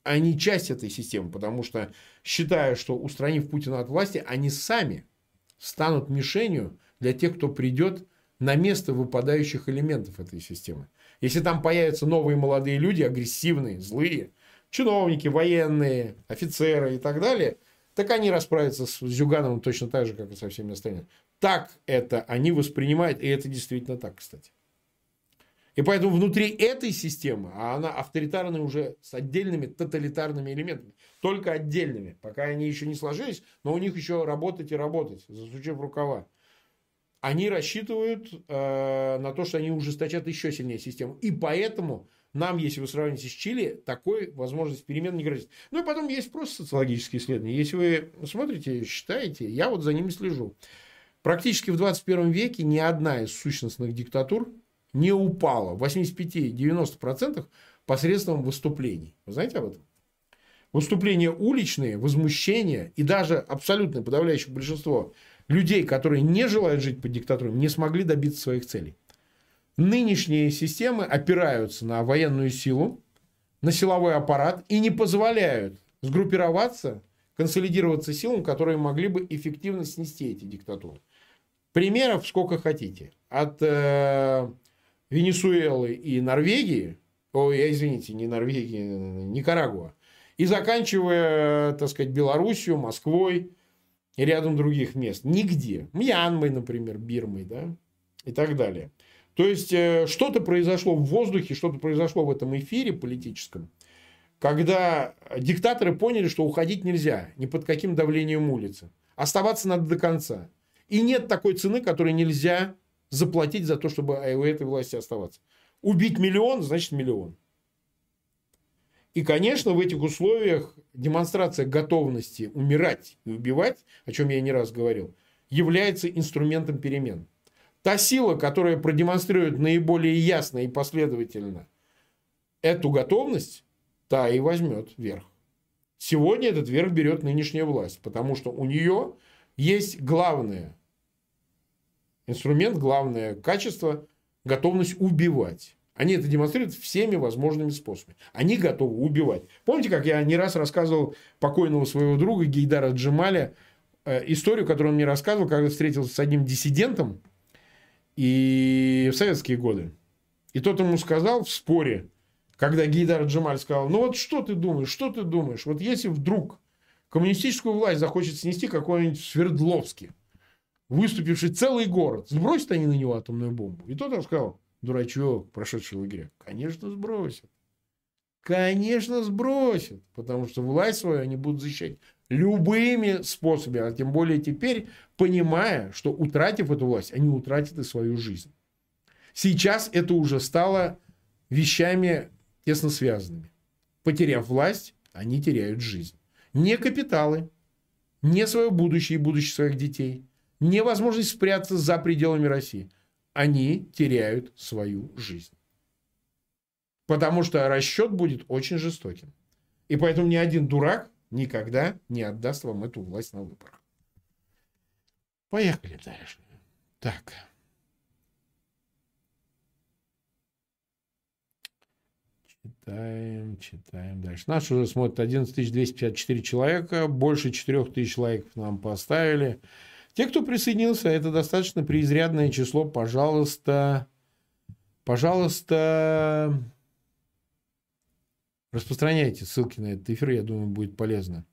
Они часть этой системы, потому что считая, что устранив Путина от власти, они сами станут мишенью для тех, кто придет на место выпадающих элементов этой системы. Если там появятся новые молодые люди, агрессивные, злые, чиновники, военные, офицеры и так далее, так они расправятся с Зюгановым точно так же, как и со всеми остальными. Так это они воспринимают, и это действительно так, кстати. И поэтому внутри этой системы, а она авторитарная уже с отдельными тоталитарными элементами, только отдельными, пока они еще не сложились, но у них еще работать и работать, засучив рукава они рассчитывают э, на то, что они ужесточат еще сильнее систему. И поэтому нам, если вы сравните с Чили, такой возможность перемен не грозит. Ну и потом есть просто социологические исследования. Если вы смотрите, считаете, я вот за ними слежу. Практически в 21 веке ни одна из сущностных диктатур не упала в 85-90% посредством выступлений. Вы знаете об этом? Выступления уличные, возмущения и даже абсолютное подавляющее большинство людей, которые не желают жить под диктатурой, не смогли добиться своих целей. Нынешние системы опираются на военную силу, на силовой аппарат и не позволяют сгруппироваться, консолидироваться силам, которые могли бы эффективно снести эти диктатуры. Примеров сколько хотите. От э, Венесуэлы и Норвегии, ой, извините, не Норвегии, Никарагуа, и заканчивая, так сказать, Белоруссию, Москвой, и рядом других мест. Нигде. Мьянмой, например, Бирмой, да, и так далее. То есть, э, что-то произошло в воздухе, что-то произошло в этом эфире политическом, когда диктаторы поняли, что уходить нельзя ни под каким давлением улицы. Оставаться надо до конца. И нет такой цены, которой нельзя заплатить за то, чтобы у этой власти оставаться. Убить миллион, значит миллион. И, конечно, в этих условиях демонстрация готовности умирать и убивать, о чем я не раз говорил, является инструментом перемен. Та сила, которая продемонстрирует наиболее ясно и последовательно эту готовность, та и возьмет верх. Сегодня этот верх берет нынешняя власть, потому что у нее есть главное инструмент, главное качество – готовность убивать. Они это демонстрируют всеми возможными способами. Они готовы убивать. Помните, как я не раз рассказывал покойного своего друга Гейдара Джемаля э, историю, которую он мне рассказывал, когда встретился с одним диссидентом и в советские годы. И тот ему сказал в споре, когда Гейдар Джемаль сказал, ну вот что ты думаешь, что ты думаешь, вот если вдруг коммунистическую власть захочет снести какой-нибудь Свердловский, выступивший целый город, сбросят они на него атомную бомбу. И тот рассказал, дурачок, прошедший лагеря? Конечно, сбросят. Конечно, сбросят. Потому что власть свою они будут защищать любыми способами. А тем более теперь, понимая, что утратив эту власть, они утратят и свою жизнь. Сейчас это уже стало вещами тесно связанными. Потеряв власть, они теряют жизнь. Не капиталы, не свое будущее и будущее своих детей, не возможность спрятаться за пределами России они теряют свою жизнь. Потому что расчет будет очень жестоким. И поэтому ни один дурак никогда не отдаст вам эту власть на выборах. Поехали дальше. Так. Читаем, читаем дальше. Наш уже смотрит 11 254 человека. Больше 4 тысяч лайков нам поставили. Те, кто присоединился, это достаточно преизрядное число. Пожалуйста, пожалуйста, распространяйте ссылки на этот эфир, я думаю, будет полезно.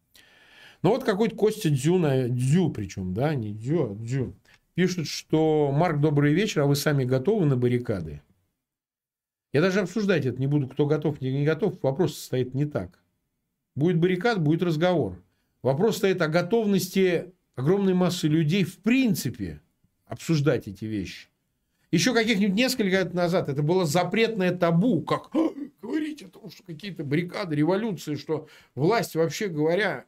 Ну вот какой-то Костя Дзю, на, Дзю причем, да, не Дзю, а Дзю, пишет, что Марк, добрый вечер, а вы сами готовы на баррикады? Я даже обсуждать это не буду, кто готов, не, не готов. Вопрос стоит не так. Будет баррикад, будет разговор. Вопрос стоит о готовности огромной массы людей в принципе обсуждать эти вещи. Еще каких-нибудь несколько лет назад это было запретное табу, как «А, том, что какие-то баррикады, революции, что власть, вообще говоря,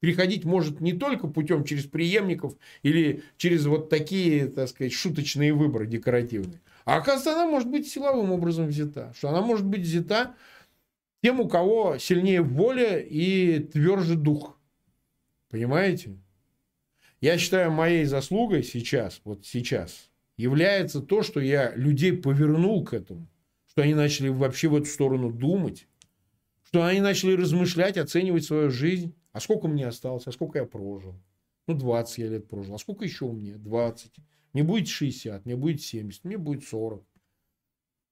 переходить может не только путем через преемников или через вот такие, так сказать, шуточные выборы декоративные. А оказывается, она может быть силовым образом взята. Что она может быть взята тем, у кого сильнее воля и тверже дух. Понимаете? Я считаю моей заслугой сейчас, вот сейчас, является то, что я людей повернул к этому, что они начали вообще в эту сторону думать, что они начали размышлять, оценивать свою жизнь. А сколько мне осталось, а сколько я прожил? Ну, 20 я лет прожил. А сколько еще у меня? 20. Мне будет 60, мне будет 70, мне будет 40.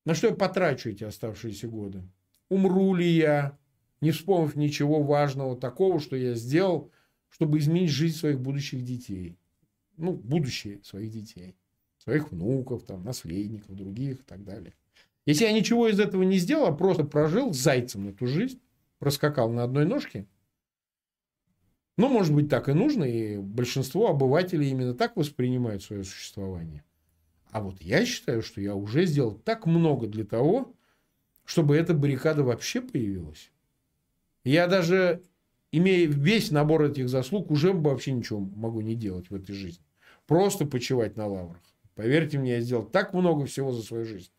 На что я потрачу эти оставшиеся годы? Умру ли я, не вспомнив ничего важного такого, что я сделал, чтобы изменить жизнь своих будущих детей? Ну, будущее своих детей. Своих внуков, там, наследников, других и так далее. Если я ничего из этого не сделал, а просто прожил зайцем эту жизнь, проскакал на одной ножке, ну, может быть, так и нужно, и большинство обывателей именно так воспринимают свое существование. А вот я считаю, что я уже сделал так много для того, чтобы эта баррикада вообще появилась. Я даже, имея весь набор этих заслуг, уже вообще ничего могу не делать в этой жизни. Просто почивать на лаврах. Поверьте мне, я сделал так много всего за свою жизнь.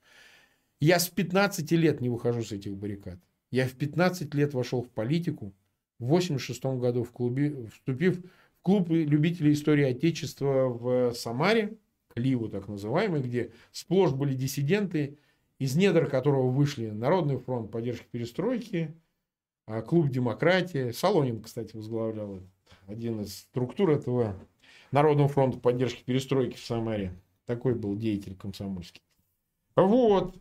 Я с 15 лет не выхожу с этих баррикад. Я в 15 лет вошел в политику, в 86 году в клубе, вступив в клуб любителей истории Отечества в Самаре, Ливу так называемый, где сплошь были диссиденты, из недр которого вышли Народный фронт поддержки перестройки, а, клуб демократии. Солонин, кстати, возглавлял один из структур этого Народного фронта поддержки перестройки в Самаре. Такой был деятель комсомольский. Вот.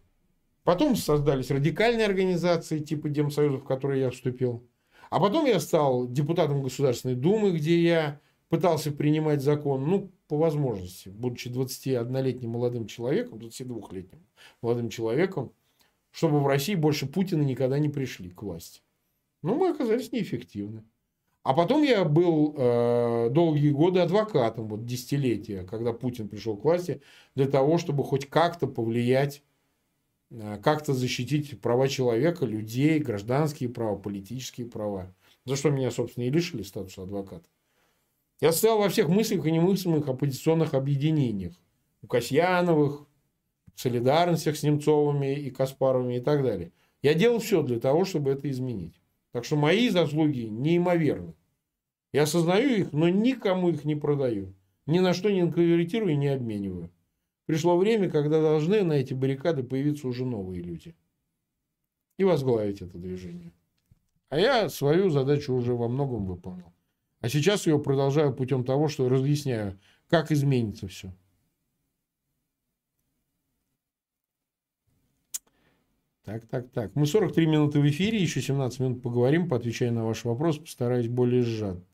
Потом создались радикальные организации типа Демсоюза, в которые я вступил. А потом я стал депутатом Государственной Думы, где я пытался принимать закон, ну, по возможности, будучи 21-летним молодым человеком, 22-летним молодым человеком, чтобы в России больше Путина никогда не пришли к власти. Но мы оказались неэффективны. А потом я был э, долгие годы адвокатом, вот десятилетия, когда Путин пришел к власти, для того, чтобы хоть как-то повлиять, как-то защитить права человека, людей, гражданские права, политические права. За что меня, собственно, и лишили статуса адвоката. Я стоял во всех мыслях и немыслимых оппозиционных объединениях. У Касьяновых, солидарностях с Немцовыми и Каспаровыми и так далее. Я делал все для того, чтобы это изменить. Так что мои заслуги неимоверны. Я осознаю их, но никому их не продаю. Ни на что не конвертирую и не обмениваю. Пришло время, когда должны на эти баррикады появиться уже новые люди. И возглавить это движение. А я свою задачу уже во многом выполнил. А сейчас ее продолжаю путем того, что разъясняю, как изменится все. Так, так, так. Мы 43 минуты в эфире, еще 17 минут поговорим, поотвечаю на ваш вопрос, постараюсь более сжато.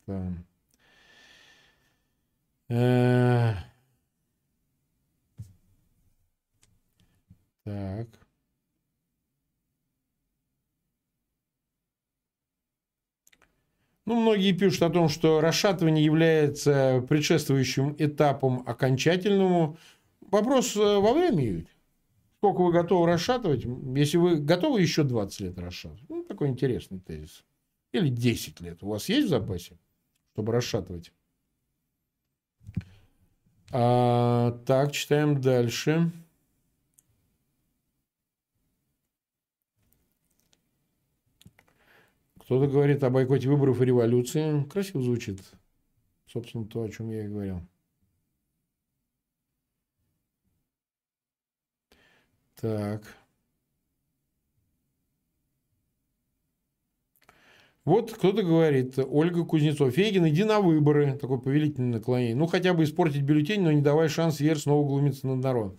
Так. Ну, многие пишут о том, что расшатывание является предшествующим этапом окончательному. Вопрос э, во время, Сколько вы готовы расшатывать? Если вы готовы еще 20 лет расшатывать. Ну, такой интересный тезис. Или 10 лет. У вас есть в запасе, чтобы расшатывать? А, так, читаем дальше. Кто-то говорит о бойкоте выборов и революции. Красиво звучит. Собственно, то, о чем я и говорил. Так. Вот кто-то говорит, Ольга Кузнецов, Фейгин, иди на выборы, такой повелительный наклонение. Ну, хотя бы испортить бюллетень, но не давай шанс Ер снова глумиться над народом.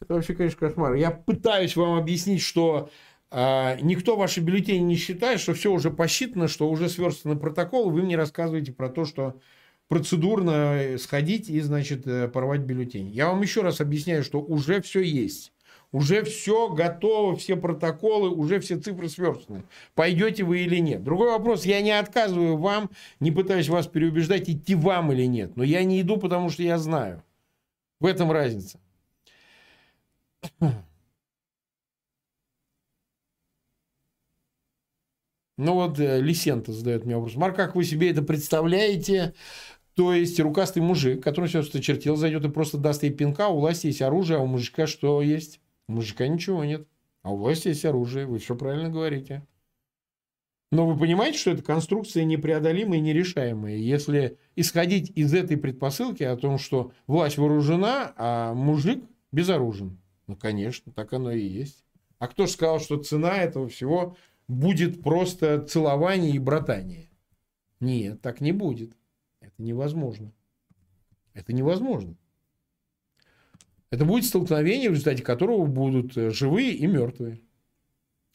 Это вообще, конечно, кошмар. Я пытаюсь вам объяснить, что никто ваши бюллетени не считает, что все уже посчитано, что уже сверстаны протоколы. Вы мне рассказываете про то, что процедурно сходить и, значит, э, порвать бюллетень. Я вам еще раз объясняю, что уже все есть. Уже все готово, все протоколы, уже все цифры сверстаны. Пойдете вы или нет. Другой вопрос, я не отказываю вам, не пытаюсь вас переубеждать, идти вам или нет. Но я не иду, потому что я знаю. В этом разница. Ну вот э, Лисента задает мне вопрос. Марк, как вы себе это представляете? То есть рукастый мужик, который все чертил, зайдет и просто даст ей пинка, у власти есть оружие, а у мужика что есть? У мужика ничего нет. А у власти есть оружие. Вы все правильно говорите. Но вы понимаете, что это конструкция непреодолимая и нерешаемая. Если исходить из этой предпосылки о том, что власть вооружена, а мужик безоружен. Ну, конечно, так оно и есть. А кто же сказал, что цена этого всего будет просто целование и братание? Нет, так не будет. Это невозможно. Это невозможно. Это будет столкновение, в результате которого будут э, живые и мертвые.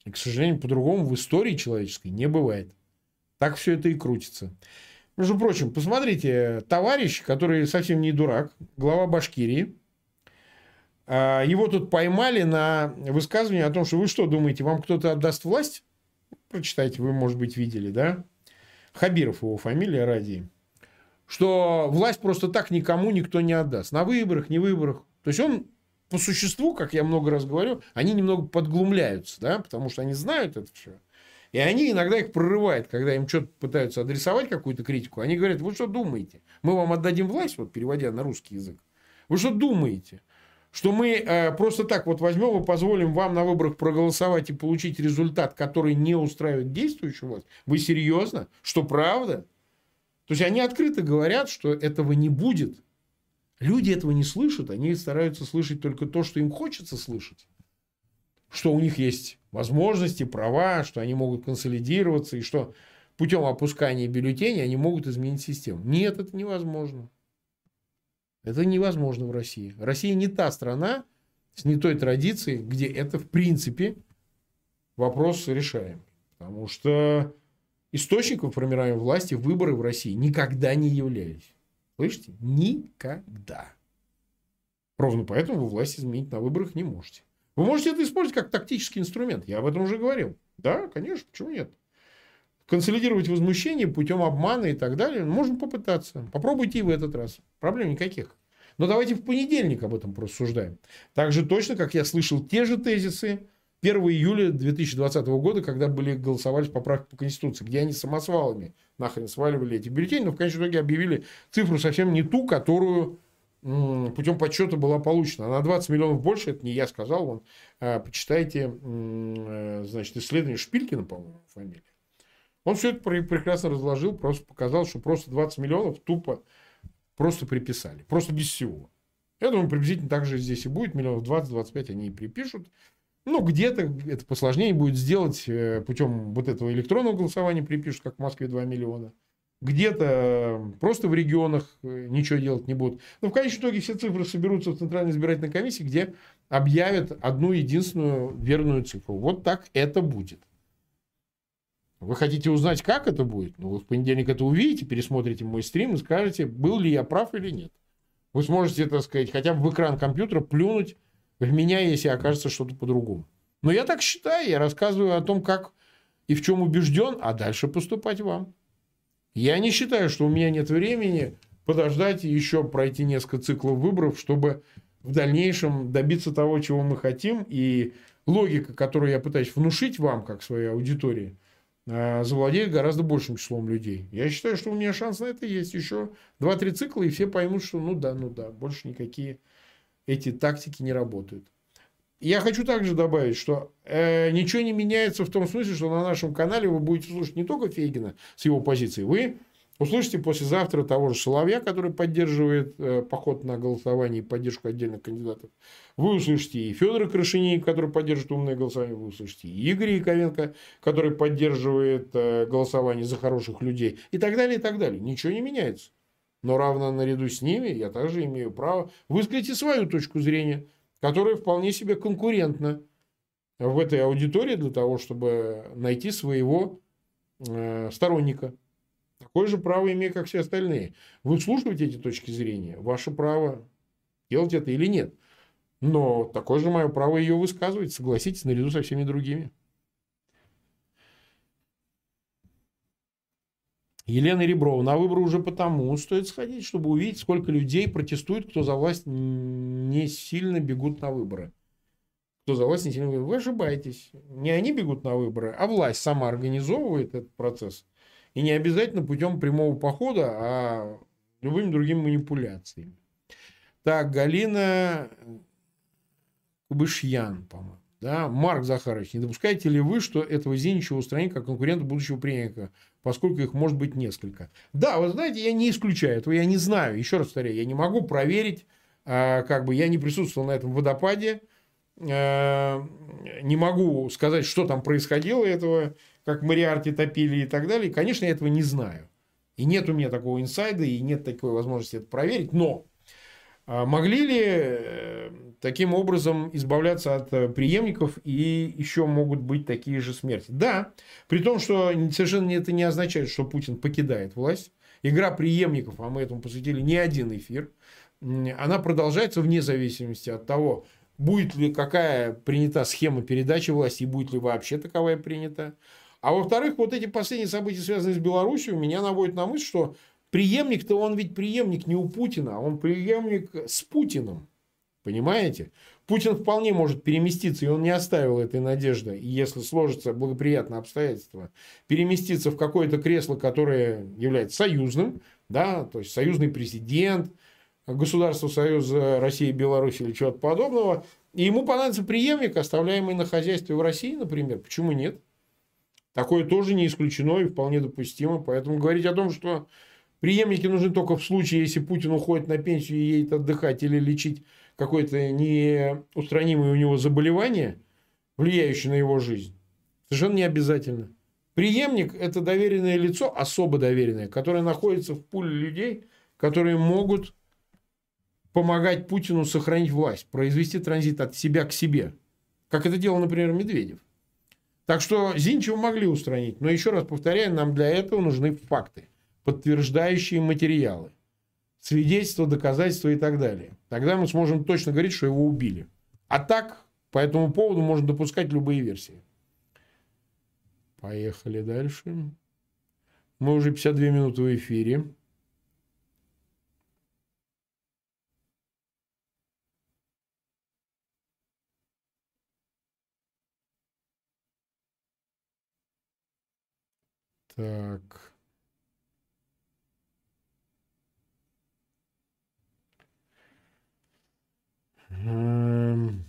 И, к сожалению, по-другому в истории человеческой не бывает. Так все это и крутится. Между прочим, посмотрите, товарищ, который совсем не дурак, глава Башкирии, а, его тут поймали на высказывание о том, что вы что думаете, вам кто-то отдаст власть? Прочитайте, вы, может быть, видели, да? Хабиров его фамилия ради. Что власть просто так никому никто не отдаст. На выборах, не выборах. То есть он по существу, как я много раз говорю, они немного подглумляются, да, потому что они знают это все. И они иногда их прорывают, когда им что-то пытаются адресовать, какую-то критику. Они говорят, вы что думаете? Мы вам отдадим власть, вот переводя на русский язык. Вы что думаете? Что мы э, просто так вот возьмем и позволим вам на выборах проголосовать и получить результат, который не устраивает действующую власть? Вы серьезно? Что правда? То есть они открыто говорят, что этого не будет. Люди этого не слышат, они стараются слышать только то, что им хочется слышать что у них есть возможности, права, что они могут консолидироваться и что путем опускания бюллетеней они могут изменить систему. Нет, это невозможно. Это невозможно в России. Россия не та страна с не той традицией, где это в принципе вопрос решаем. Потому что источником формирования власти выборы в России никогда не являлись. Слышите? Никогда. Ровно поэтому вы власть изменить на выборах не можете. Вы можете это использовать как тактический инструмент. Я об этом уже говорил. Да, конечно, почему нет? Консолидировать возмущение путем обмана и так далее. Можно попытаться. Попробуйте и в этот раз. Проблем никаких. Но давайте в понедельник об этом просуждаем. Так же точно, как я слышал те же тезисы 1 июля 2020 года, когда были голосовали поправки по Конституции, где они самосвалами нахрен сваливали эти бюллетени, но в конечном итоге объявили цифру совсем не ту, которую путем подсчета была получена. На 20 миллионов больше, это не я сказал, вон, а, почитайте, э, значит, исследование Шпилькина, по-моему, фамилия. Он все это прекрасно разложил, просто показал, что просто 20 миллионов тупо просто приписали. Просто без всего. Я думаю, приблизительно так же здесь и будет. Миллионов 20-25 они и припишут. Ну, где-то это посложнее будет сделать э, путем вот этого электронного голосования, припишут, как в Москве 2 миллиона где-то просто в регионах э, ничего делать не будут. Но в конечном итоге все цифры соберутся в Центральной избирательной комиссии, где объявят одну единственную верную цифру. Вот так это будет. Вы хотите узнать, как это будет? Ну, вы в понедельник это увидите, пересмотрите мой стрим и скажете, был ли я прав или нет. Вы сможете, так сказать, хотя бы в экран компьютера плюнуть в меня, если окажется что-то по-другому. Но я так считаю, я рассказываю о том, как и в чем убежден, а дальше поступать вам. Я не считаю, что у меня нет времени подождать и еще пройти несколько циклов выборов, чтобы в дальнейшем добиться того, чего мы хотим. И логика, которую я пытаюсь внушить вам, как своей аудитории, завладеет гораздо большим числом людей. Я считаю, что у меня шанс на это есть. Еще 2-3 цикла, и все поймут, что ну да, ну да, больше никакие эти тактики не работают. Я хочу также добавить, что э, ничего не меняется в том смысле, что на нашем канале вы будете слушать не только Фейгина с его позиции, вы услышите послезавтра того же Соловья, который поддерживает э, поход на голосование и поддержку отдельных кандидатов. Вы услышите и Федора Крашенеев, который поддерживает умное голосование. Вы услышите и Игоря Яковенко, который поддерживает э, голосование за хороших людей. И так далее, и так далее. Ничего не меняется. Но равно наряду с ними я также имею право высказать и свою точку зрения – которая вполне себе конкурентна в этой аудитории для того, чтобы найти своего э, сторонника. Такое же право имею, как все остальные. Вы слушаете эти точки зрения. Ваше право делать это или нет. Но такое же мое право ее высказывать, согласитесь, наряду со всеми другими. Елена Реброва. На выборы уже потому стоит сходить, чтобы увидеть, сколько людей протестует, кто за власть не сильно бегут на выборы. Кто за власть не сильно бегут. Вы ошибаетесь. Не они бегут на выборы, а власть сама организовывает этот процесс. И не обязательно путем прямого похода, а любыми другими манипуляциями. Так, Галина Кубышьян, по-моему. Да, Марк Захарович, не допускаете ли вы, что этого Зиничева устранить как конкурента будущего преемника, поскольку их может быть несколько? Да, вы знаете, я не исключаю этого, я не знаю, еще раз повторяю, я не могу проверить А, как бы я не присутствовал на этом водопаде, а, не могу сказать, что там происходило этого, как Мариарти топили и так далее. Конечно, я этого не знаю. И нет у меня такого инсайда, и нет такой возможности это проверить. Но а могли ли э, таким образом избавляться от э, преемников и еще могут быть такие же смерти? Да, при том, что совершенно это не означает, что Путин покидает власть. Игра преемников, а мы этому посвятили не один эфир, она продолжается вне зависимости от того, будет ли какая принята схема передачи власти, и будет ли вообще таковая принята. А во-вторых, вот эти последние события, связанные с Беларусью, меня наводят на мысль, что преемник-то он ведь преемник не у Путина, а он преемник с Путиным. Понимаете? Путин вполне может переместиться, и он не оставил этой надежды, если сложится благоприятное обстоятельство, переместиться в какое-то кресло, которое является союзным, да, то есть союзный президент, государство Союза России и Беларуси или чего-то подобного, и ему понадобится преемник, оставляемый на хозяйстве в России, например. Почему нет? Такое тоже не исключено и вполне допустимо. Поэтому говорить о том, что Преемники нужны только в случае, если Путин уходит на пенсию и едет отдыхать или лечить какое-то неустранимое у него заболевание, влияющее на его жизнь. Совершенно не обязательно. Преемник – это доверенное лицо, особо доверенное, которое находится в пуле людей, которые могут помогать Путину сохранить власть, произвести транзит от себя к себе. Как это делал, например, Медведев. Так что Зинчева могли устранить. Но еще раз повторяю, нам для этого нужны факты подтверждающие материалы, свидетельства, доказательства и так далее. Тогда мы сможем точно говорить, что его убили. А так, по этому поводу можно допускать любые версии. Поехали дальше. Мы уже 52 минуты в эфире. Так. Эм,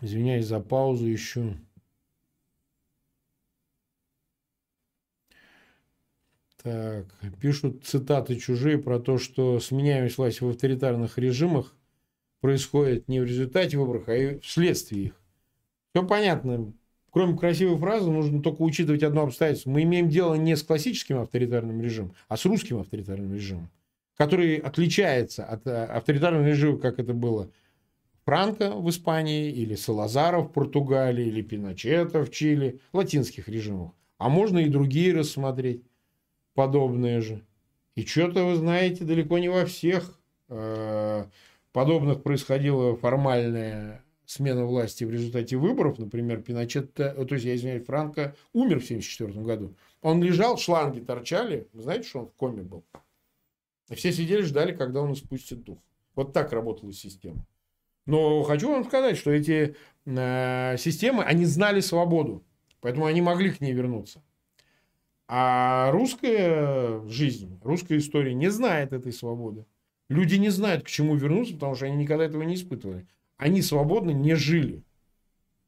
извиняюсь за паузу еще. Так, пишут цитаты чужие про то, что сменяемость власти в авторитарных режимах происходит не в результате выборов, а и вследствие их. Все понятно. Кроме красивой фразы, нужно только учитывать одно обстоятельство. Мы имеем дело не с классическим авторитарным режимом, а с русским авторитарным режимом который отличается от э, авторитарного режима, как это было Франко в Испании, или Салазара в Португалии, или Пиночета в Чили, латинских режимов. А можно и другие рассмотреть, подобные же. И что-то, вы знаете, далеко не во всех э, подобных происходила формальная смена власти в результате выборов. Например, Пиночет, э, то есть, я извиняюсь, Франко умер в 1974 году. Он лежал, шланги торчали. Вы знаете, что он в коме был? Все сидели, ждали, когда он испустит дух. Вот так работала система. Но хочу вам сказать, что эти э, системы, они знали свободу. Поэтому они могли к ней вернуться. А русская жизнь, русская история не знает этой свободы. Люди не знают, к чему вернуться, потому что они никогда этого не испытывали. Они свободно не жили.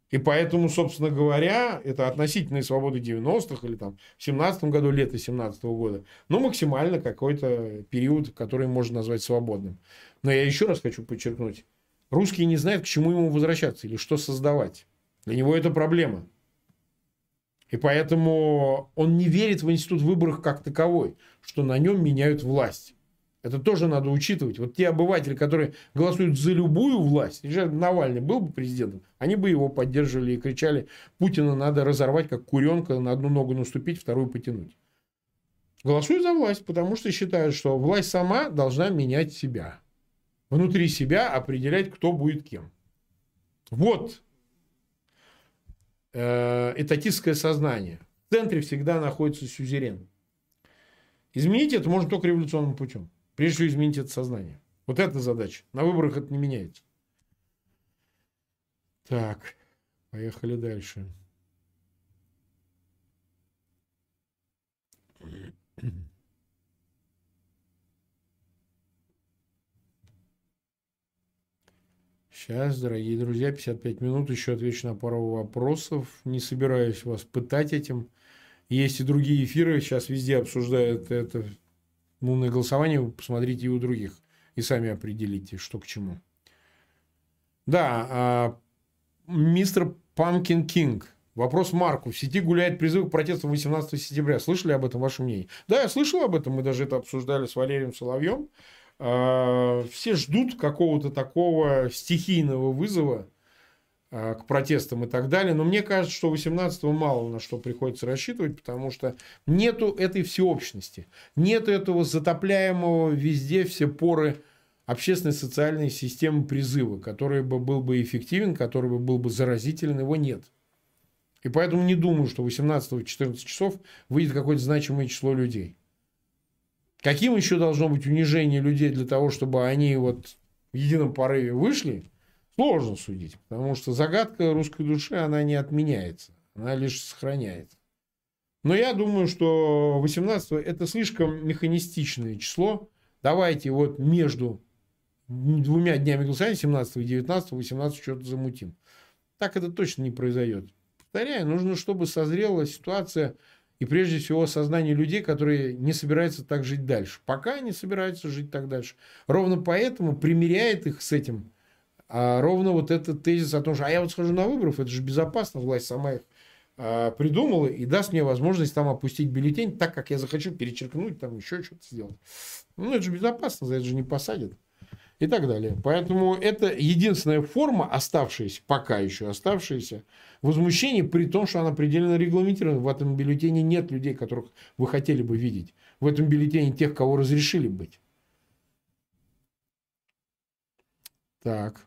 И поэтому, собственно говоря, это относительные свободы 90-х или там в 17 году, лето 17 -го года, но максимально какой-то период, который можно назвать свободным. Но я еще раз хочу подчеркнуть, русский не знает, к чему ему возвращаться или что создавать. Для него это проблема. И поэтому он не верит в институт выборов как таковой, что на нем меняют власть. Это тоже надо учитывать. Вот те обыватели, которые голосуют за любую власть, если Навальный был бы президентом, они бы его поддерживали и кричали, Путина надо разорвать, как куренка, на одну ногу наступить, вторую потянуть. Голосуют за власть, потому что считают, что власть сама должна менять себя. Внутри себя определять, кто будет кем. Вот э, этатистское сознание. В центре всегда находится сюзерен. Изменить это можно только революционным путем. Прежде всего изменить это сознание. Вот это задача. На выборах это не меняется. Так, поехали дальше. Сейчас, дорогие друзья, 55 минут, еще отвечу на пару вопросов. Не собираюсь вас пытать этим. Есть и другие эфиры, сейчас везде обсуждают это умное голосование, вы посмотрите и у других и сами определите, что к чему. Да, а, мистер Памкин Кинг. Вопрос Марку. В сети гуляет призыв к протесту 18 сентября. Слышали об этом ваше мнение? Да, я слышал об этом. Мы даже это обсуждали с Валерием Соловьем. А, все ждут какого-то такого стихийного вызова к протестам и так далее. Но мне кажется, что 18-го мало на что приходится рассчитывать, потому что нету этой всеобщности. Нету этого затопляемого везде все поры общественной социальной системы призыва, который бы был бы эффективен, который бы был бы заразителен, его нет. И поэтому не думаю, что 18-14 часов выйдет какое-то значимое число людей. Каким еще должно быть унижение людей для того, чтобы они вот в едином порыве вышли, сложно судить. Потому что загадка русской души, она не отменяется. Она лишь сохраняется. Но я думаю, что 18 это слишком механистичное число. Давайте вот между двумя днями голосования, 17 и 19, 18 что-то замутим. Так это точно не произойдет. Повторяю, нужно, чтобы созрела ситуация и прежде всего сознание людей, которые не собираются так жить дальше. Пока не собираются жить так дальше. Ровно поэтому примеряет их с этим а ровно вот этот тезис о том, что а я вот схожу на выборов, это же безопасно, власть сама их а, придумала и даст мне возможность там опустить бюллетень так, как я захочу, перечеркнуть, там еще что-то сделать. Ну, это же безопасно, за это же не посадят. И так далее. Поэтому это единственная форма, оставшаяся, пока еще оставшаяся, возмущения, при том, что она предельно регламентирована. В этом бюллетене нет людей, которых вы хотели бы видеть. В этом бюллетене тех, кого разрешили быть. Так.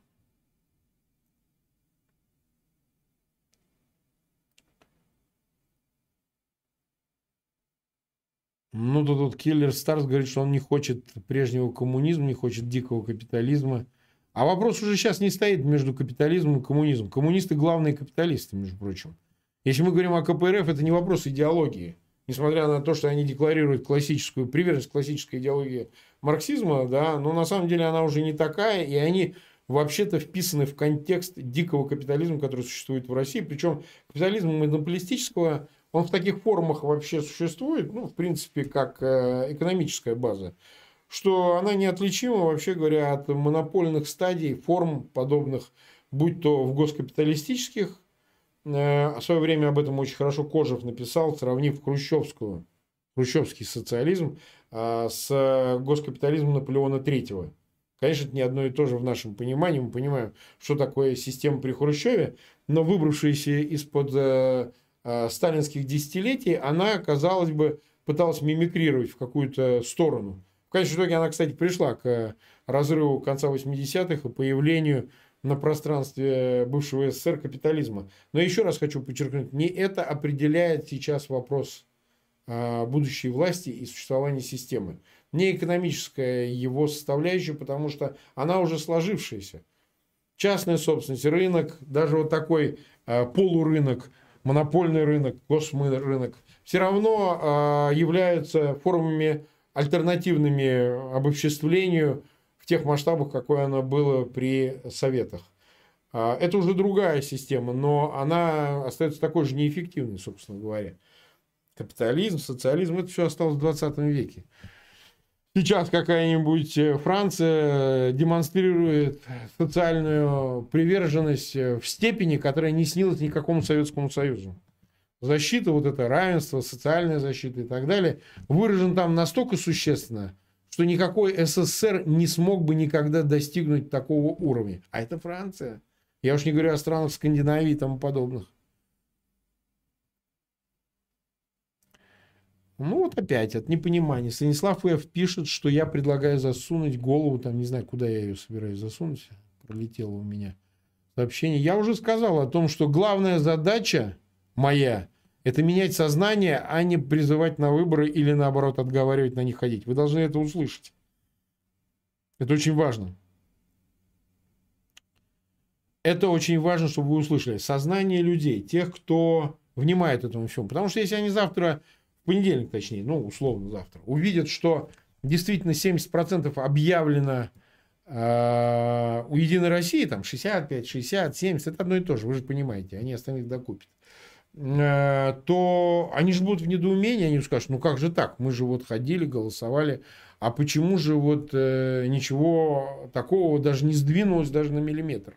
Ну, тут, тут Киллер Старс говорит, что он не хочет прежнего коммунизма, не хочет дикого капитализма. А вопрос уже сейчас не стоит между капитализмом и коммунизмом. Коммунисты главные капиталисты, между прочим. Если мы говорим о КПРФ, это не вопрос идеологии. Несмотря на то, что они декларируют классическую приверженность классической идеологии марксизма, да, но на самом деле она уже не такая, и они вообще-то вписаны в контекст дикого капитализма, который существует в России. Причем капитализма монополистического он в таких формах вообще существует, ну, в принципе, как э, экономическая база, что она неотличима, вообще говоря, от монопольных стадий, форм подобных, будь то в госкапиталистических, э, в свое время об этом очень хорошо Кожев написал, сравнив хрущевскую, хрущевский социализм э, с госкапитализмом Наполеона Третьего. Конечно, это не одно и то же в нашем понимании. Мы понимаем, что такое система при Хрущеве, но выбравшаяся из-под сталинских десятилетий, она, казалось бы, пыталась мимикрировать в какую-то сторону. В конечном итоге она, кстати, пришла к разрыву конца 80-х и появлению на пространстве бывшего СССР капитализма. Но еще раз хочу подчеркнуть, не это определяет сейчас вопрос э, будущей власти и существования системы. Не экономическая его составляющая, потому что она уже сложившаяся. Частная собственность, рынок, даже вот такой э, полурынок – монопольный рынок, госрынок, все равно э, являются формами альтернативными обобществлению в тех масштабах, какое оно было при Советах. А, это уже другая система, но она остается такой же неэффективной, собственно говоря. Капитализм, социализм, это все осталось в 20 веке. Сейчас какая-нибудь э, Франция демонстрирует социальную приверженность э, в степени, которая не снилась никакому Советскому Союзу. Защита, вот это равенство, социальная защита и так далее, выражен там настолько существенно, что никакой СССР не смог бы никогда достигнуть такого уровня. А это Франция. Я уж не говорю о странах Скандинавии и тому подобных. Ну вот опять от непонимания. Станислав Ф. пишет, что я предлагаю засунуть голову, там не знаю, куда я ее собираюсь засунуть. Пролетело у меня сообщение. Я уже сказал о том, что главная задача моя – это менять сознание, а не призывать на выборы или наоборот отговаривать на них ходить. Вы должны это услышать. Это очень важно. Это очень важно, чтобы вы услышали. Сознание людей, тех, кто внимает этому всему. Потому что если они завтра понедельник точнее, ну, условно завтра, увидят, что действительно 70% объявлено э, у Единой России, там 65, 60, 70, это одно и то же, вы же понимаете, они остальных докупят, э, то они же будут в недоумении, они скажут, ну как же так, мы же вот ходили, голосовали, а почему же вот э, ничего такого даже не сдвинулось даже на миллиметр?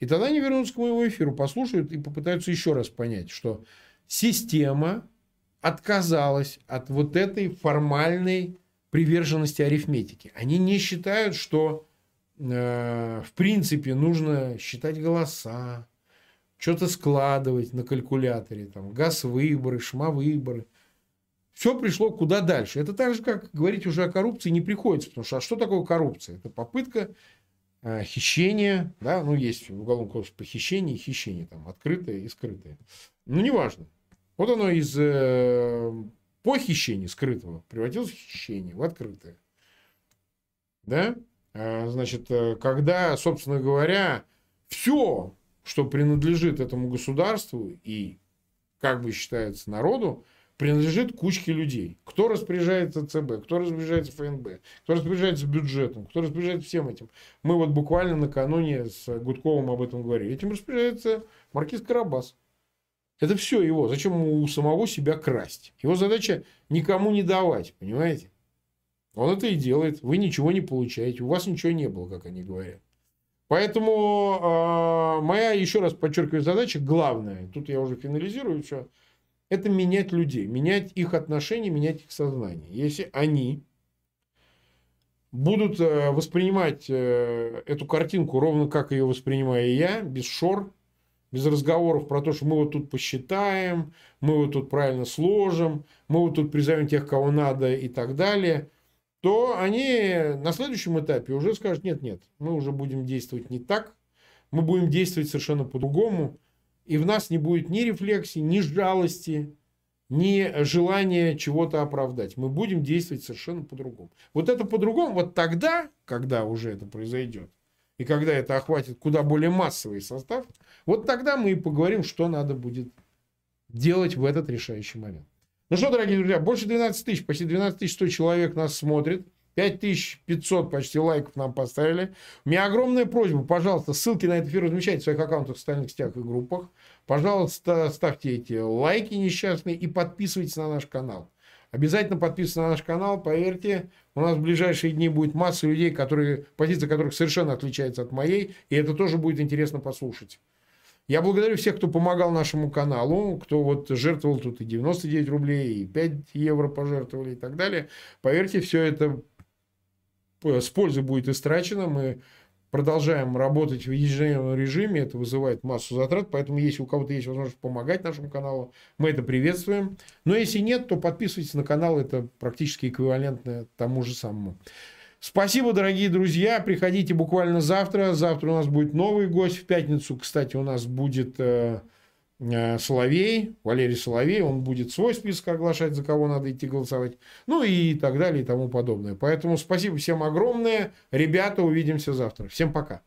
И тогда они вернутся к моему эфиру, послушают и попытаются еще раз понять, что система отказалась от вот этой формальной приверженности арифметики. Они не считают, что э, в принципе нужно считать голоса, что-то складывать на калькуляторе, там, газ-выборы, шма-выборы. Все пришло куда дальше. Это так же, как говорить уже о коррупции не приходится. Потому что а что такое коррупция? Это попытка э, хищения. Да? Ну, есть в уголовном кодексе похищение и хищение. Там, открытое и скрытое. Ну, неважно. Вот оно из э, похищения скрытого превратилось в хищение, в открытое. Да? А, значит, э, когда, собственно говоря, все, что принадлежит этому государству и как бы считается народу, принадлежит кучке людей. Кто распоряжается ЦБ, кто распоряжается ФНБ, кто распоряжается бюджетом, кто распоряжается всем этим. Мы вот буквально накануне с Гудковым об этом говорили. Этим распоряжается маркиз Карабас. Это все его. Зачем у самого себя красть? Его задача никому не давать, понимаете? Он это и делает. Вы ничего не получаете. У вас ничего не было, как они говорят. Поэтому э, моя, еще раз подчеркиваю, задача главная, тут я уже финализирую все, это менять людей, менять их отношения, менять их сознание. Если они будут э, воспринимать э, эту картинку ровно как ее воспринимаю я, без шор, без разговоров про то, что мы вот тут посчитаем, мы вот тут правильно сложим, мы вот тут призовем тех, кого надо и так далее, то они на следующем этапе уже скажут, нет, нет, мы уже будем действовать не так, мы будем действовать совершенно по-другому, и в нас не будет ни рефлексии, ни жалости, ни желания чего-то оправдать. Мы будем действовать совершенно по-другому. Вот это по-другому, вот тогда, когда уже это произойдет, и когда это охватит куда более массовый состав, вот тогда мы и поговорим, что надо будет делать в этот решающий момент. Ну что, дорогие друзья, больше 12 тысяч, почти 12 100 человек нас смотрит. 5500 почти лайков нам поставили. У меня огромная просьба, пожалуйста, ссылки на этот эфир размещайте в своих аккаунтах в социальных сетях и группах. Пожалуйста, ставьте эти лайки несчастные и подписывайтесь на наш канал. Обязательно подписывайтесь на наш канал, поверьте, у нас в ближайшие дни будет масса людей, которые, позиция которых совершенно отличается от моей, и это тоже будет интересно послушать. Я благодарю всех, кто помогал нашему каналу, кто вот жертвовал тут и 99 рублей, и 5 евро пожертвовали и так далее. Поверьте, все это с пользой будет истрачено. Мы продолжаем работать в ежедневном режиме, это вызывает массу затрат, поэтому если у кого-то есть возможность помогать нашему каналу, мы это приветствуем. Но если нет, то подписывайтесь на канал, это практически эквивалентно тому же самому. Спасибо, дорогие друзья. Приходите буквально завтра. Завтра у нас будет новый гость. В пятницу, кстати, у нас будет э, Соловей, Валерий Соловей. Он будет свой список оглашать, за кого надо идти голосовать. Ну и так далее и тому подобное. Поэтому спасибо всем огромное. Ребята, увидимся завтра. Всем пока.